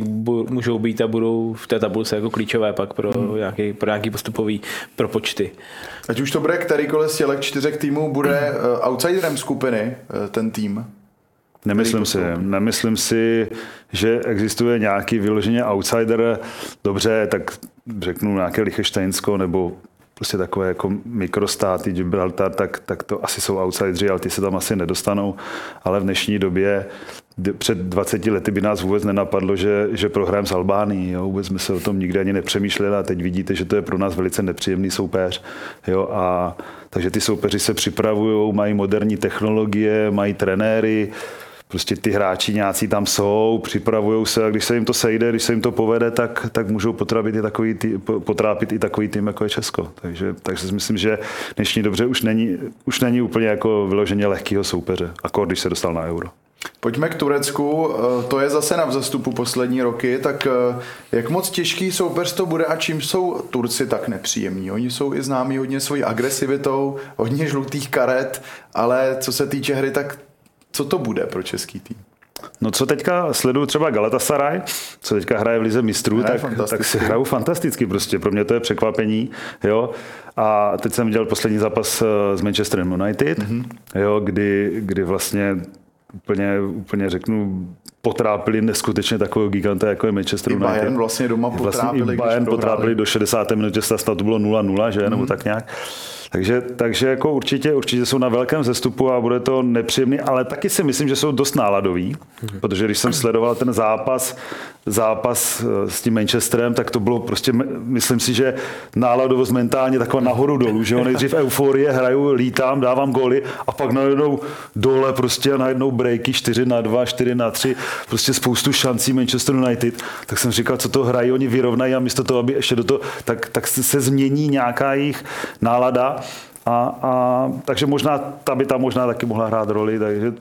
můžou být a budou v té tabulce jako klíčové pak pro, hmm. nějaký, pro nějaký postupový propočty. Ať už to bude kterýkoliv z těch čtyřek týmů, bude uh, outsiderem skupiny uh, ten tým. Nemyslím si, nemyslím si, že existuje nějaký vyloženě outsider. Dobře, tak řeknu nějaké Lichtensteinsko nebo prostě takové jako mikrostáty, Gibraltar, tak, tak to asi jsou outsideri, ale ty se tam asi nedostanou. Ale v dnešní době před 20 lety by nás vůbec nenapadlo, že, že prohrajeme s Albánií. Jo? Vůbec jsme se o tom nikdy ani nepřemýšleli a teď vidíte, že to je pro nás velice nepříjemný soupeř. Jo? A, takže ty soupeři se připravují, mají moderní technologie, mají trenéry, prostě ty hráči nějací tam jsou, připravují se a když se jim to sejde, když se jim to povede, tak, tak můžou potrápit i takový, tý, potrápit i takový tým, jako je Česko. Takže, takže si myslím, že dnešní dobře už není, už není úplně jako vyloženě lehkého soupeře, akor když se dostal na euro. Pojďme k Turecku, eh, to je zase na vzestupu poslední roky, tak eh, jak moc těžký soupeř to bude a čím jsou Turci tak nepříjemní? Oni jsou i známí hodně svojí agresivitou, hodně žlutých karet, ale co se týče hry, tak co to bude pro český tým? No co teďka sleduju třeba Galatasaray, co teďka hraje v Lize mistrů, tak, tak si hrajou fantasticky prostě. Pro mě to je překvapení. Jo? A teď jsem viděl poslední zápas eh, s Manchesterem United, mm-hmm. jo, kdy, kdy vlastně úplně, úplně řeknu, potrápili neskutečně takového giganta, jako je Manchester United. I Bayern vlastně doma potrápili. Vlastně i Bayern potrápili do 60. minuty, snad to bylo 0-0, že? Mm-hmm. Nebo tak nějak. Takže, takže jako určitě, určitě jsou na velkém zestupu a bude to nepříjemný, ale taky si myslím, že jsou dost náladoví, mm-hmm. protože když jsem sledoval ten zápas zápas eh, s tím Manchesterem, tak to bylo prostě, myslím si, že náladovost mentálně taková nahoru dolů, že jo, nejdřív euforie, hraju, lítám, dávám góly a pak najednou dole prostě a najednou breaky 4 na 2, 4 na 3, prostě spoustu šancí Manchester United, tak jsem říkal, co to hrají, oni vyrovnají a místo toho, aby ještě do toho, tak, tak se změní nějaká jejich nálada up. A, a, takže možná ta by tam možná taky mohla hrát roli, takže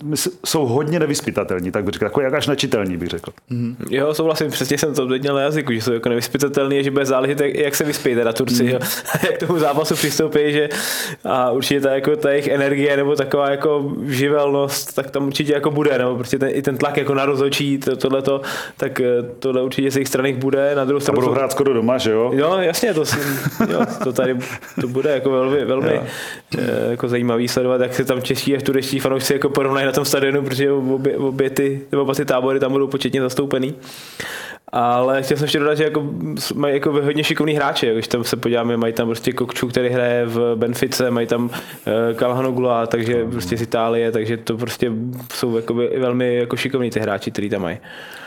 jsou hodně nevyspytatelní, tak bych řekl, jako jak až nečitelní, bych řekl. Mm-hmm. Jo, souhlasím, přesně jsem to měl na jazyku, že jsou jako nevyspytatelní, že bude záležet, jak, jak se vyspí teda Turci, mm. jo. jak tomu zápasu přistoupí, že a určitě ta, jako, ta jejich energie nebo taková jako živelnost, tak tam určitě jako bude, nebo prostě ten, i ten tlak jako na rozhodčí, to, tohleto, tak eh, tohle určitě z jejich strany bude, na druhou stranu. A budou hrát skoro doma, že jo? Jo, jasně, to, jo, to tady to bude jako velmi, velmi Eh, jako zajímavý sledovat, jak se tam čeští a turečtí fanoušci jako porovnají na tom stadionu, protože obě, obě ty, oba ty tábory tam budou početně zastoupený. Ale chtěl jsem ještě dodat, že jako, mají jako hodně šikovní hráče, když tam se podíváme, mají tam prostě Kokču, který hraje v Benfice, mají tam uh, Kalhanogula, takže prostě z Itálie, takže to prostě jsou jako velmi jako šikovní ty hráči, kteří tam mají.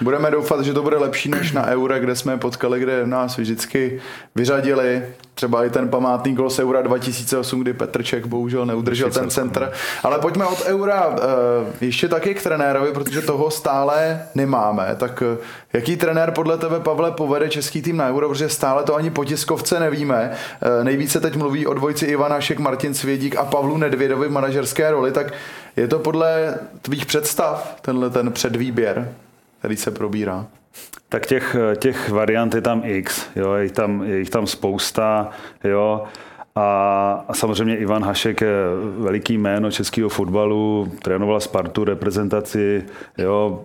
Budeme doufat, že to bude lepší než na Euro, kde jsme potkali, kde nás vždycky vyřadili, třeba i ten památný gol z Eura 2008, kdy Petrček bohužel neudržel ten centr. Ale pojďme od Eura uh, ještě taky k trenérovi, protože toho stále nemáme. Tak uh, jaký trenér podle tebe, Pavle, povede český tým na Euro, protože stále to ani po tiskovce nevíme. Uh, nejvíce teď mluví o dvojci Ivan Hašek, Martin Svědík a Pavlu Nedvědovi v manažerské roli, tak je to podle tvých představ, tenhle ten předvýběr, který se probírá? Tak těch, těch variant je tam x, jo, je jich tam, je jich tam spousta, jo. A, a samozřejmě Ivan Hašek je veliký jméno českého fotbalu, trénoval Spartu, reprezentaci, jo,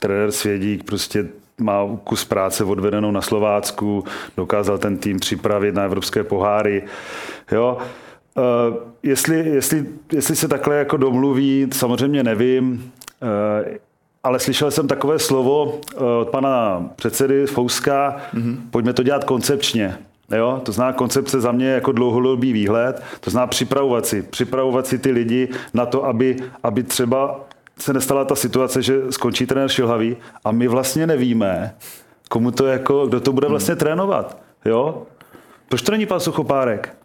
trenér Svědík prostě má kus práce odvedenou na Slovácku, dokázal ten tým připravit na evropské poháry. Jo. Uh, jestli, jestli, jestli se takhle jako domluví, samozřejmě nevím. Uh, ale slyšel jsem takové slovo eh, od pana předsedy Fouska, mm-hmm. pojďme to dělat koncepčně. Jo? To zná koncepce za mě jako dlouhodobý výhled, to zná připravovat si, připravovat si ty lidi na to, aby, aby třeba se nestala ta situace, že skončí trenér šilhavý a my vlastně nevíme, komu to jako, kdo to bude mhm. vlastně hmm. trénovat. Jo? Proč to není pan Suchopárek?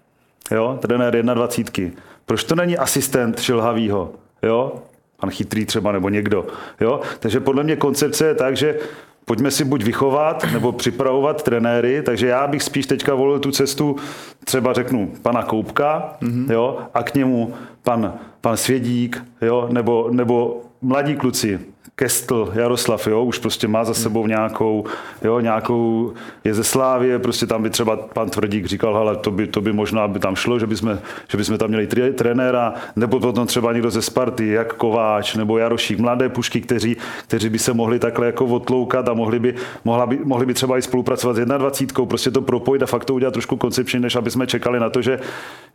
Jo? Trenér 21. Proč to není asistent šilhavýho? Jo? pan chytrý třeba nebo někdo. Jo? Takže podle mě koncepce je tak, že pojďme si buď vychovat nebo připravovat trenéry, takže já bych spíš teďka volil tu cestu, třeba řeknu pana Koupka, mm-hmm. jo, a k němu pan, pan Svědík, jo, nebo, nebo mladí kluci, Kestl, Jaroslav, jo, už prostě má za sebou nějakou, jo, nějakou, je ze Slávě, prostě tam by třeba pan Tvrdík říkal, hele, to by, to by možná by tam šlo, že bychom, že bychom tam měli trenéra, nebo potom třeba někdo ze Sparty, jak Kováč, nebo Jarošík, mladé pušky, kteří, kteří by se mohli takhle jako odloukat a mohli by, mohla by, mohli by třeba i spolupracovat s 21, prostě to propojit a fakt to udělat trošku koncepčně, než aby jsme čekali na to, že,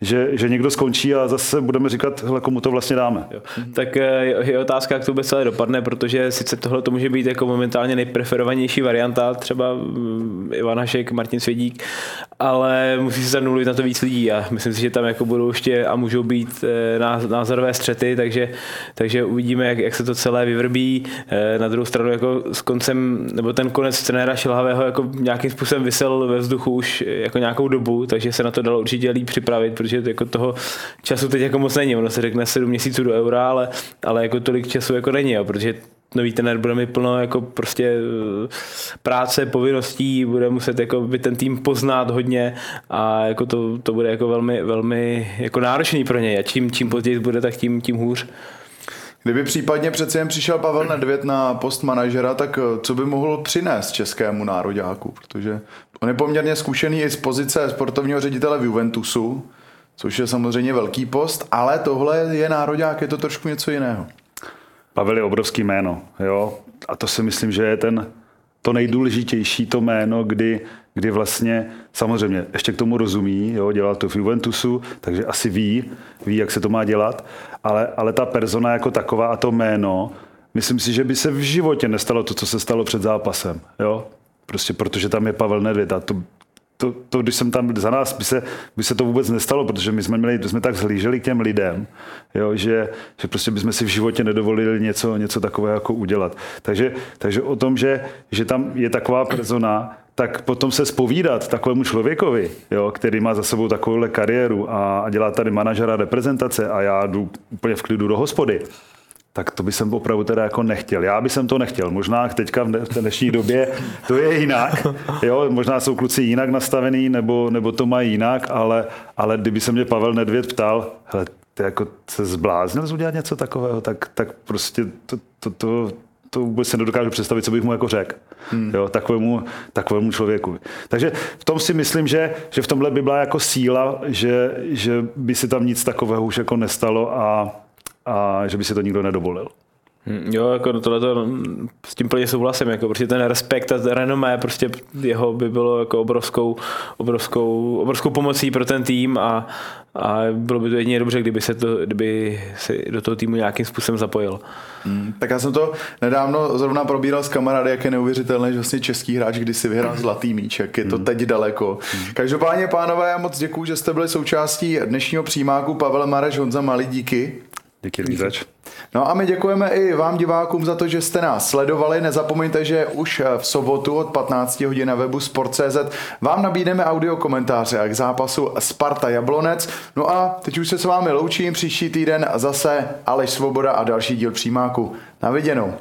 že, že někdo skončí a zase budeme říkat, hele, komu to vlastně dáme. Jo. Tak je, je otázka, jak to vůbec celé dopadne, protože protože sice tohle to může být jako momentálně nejpreferovanější varianta, třeba mm, Ivan Hašek, Martin Svědík, ale musí se zanúlit na to víc lidí a myslím si, že tam jako budou ještě a můžou být eh, názorové střety, takže, takže uvidíme, jak, jak se to celé vyvrbí. Eh, na druhou stranu jako s koncem, nebo ten konec trenéra Šilhavého jako nějakým způsobem vysel ve vzduchu už jako nějakou dobu, takže se na to dalo určitě líp připravit, protože jako toho času teď jako moc není. Ono se řekne 7 měsíců do eura, ale, ale jako tolik času jako není, jo, protože nový trenér bude mít plno jako prostě eh, práce, povinností, bude muset jako by ten tým poznat hodně a jako to, to bude jako velmi, velmi jako náročný pro něj a čím, čím později bude, tak tím, tím hůř. Kdyby případně přece jen přišel Pavel Nedvěd na post manažera, tak eh, co by mohl přinést českému nároďáku? Protože on je poměrně zkušený i z pozice sportovního ředitele v Juventusu, což je samozřejmě velký post, ale tohle je nároďák, je to trošku něco jiného. Pavel je obrovský jméno, jo, a to si myslím, že je ten, to nejdůležitější to jméno, kdy, kdy vlastně samozřejmě ještě k tomu rozumí, jo, dělal to v Juventusu, takže asi ví, ví, jak se to má dělat, ale, ale ta persona jako taková a to jméno, myslím si, že by se v životě nestalo to, co se stalo před zápasem, jo, prostě protože tam je Pavel Nedvěd a to, to, to, když jsem tam za nás, by se, by se to vůbec nestalo, protože my jsme, měli, jsme tak zhlíželi k těm lidem, jo, že, že prostě bychom si v životě nedovolili něco, něco takového jako udělat. Takže, takže o tom, že, že tam je taková persona, tak potom se spovídat takovému člověkovi, jo, který má za sebou takovouhle kariéru a, a dělá tady manažera reprezentace a já jdu úplně v klidu do hospody, tak to by jsem opravdu teda jako nechtěl. Já bych to nechtěl. Možná teďka v dnešní době to je jinak. Jo, možná jsou kluci jinak nastavený, nebo, nebo to mají jinak, ale, ale kdyby se mě Pavel Nedvěd ptal, hele, ty jako se zbláznil udělat něco takového, tak, tak prostě to, to, to, to vůbec se nedokážu představit, co bych mu jako řekl. Hmm. Jo, takovému, takovému člověku. Takže v tom si myslím, že, že v tomhle by byla jako síla, že, že by se tam nic takového už jako nestalo a, a že by si to nikdo nedovolil. Hm, jo, jako tohle to s tím plně souhlasím, jako prostě ten respekt a renomé prostě jeho by bylo jako obrovskou, obrovskou, obrovskou pomocí pro ten tým a, a bylo by to jedině dobře, kdyby se, to, kdyby se do toho týmu nějakým způsobem zapojil. Hmm, tak já jsem to nedávno zrovna probíral s kamarády, jak je neuvěřitelné, že vlastně český hráč když si vyhrál zlatý míč, jak je to hmm. teď daleko. Hmm. Každopádně, pánové, já moc děkuji, že jste byli součástí dnešního přímáku. Pavel Mareš, Honza Malý, díky. Díky, Lízeš. No a my děkujeme i vám divákům za to, že jste nás sledovali. Nezapomeňte, že už eh, v sobotu od 15 hodin na webu sport.cz vám nabídneme audio komentáře k zápasu Sparta Jablonec. No a teď už se s vámi loučím. Příští týden zase Aleš Svoboda a další díl přímáku. Na viděnou.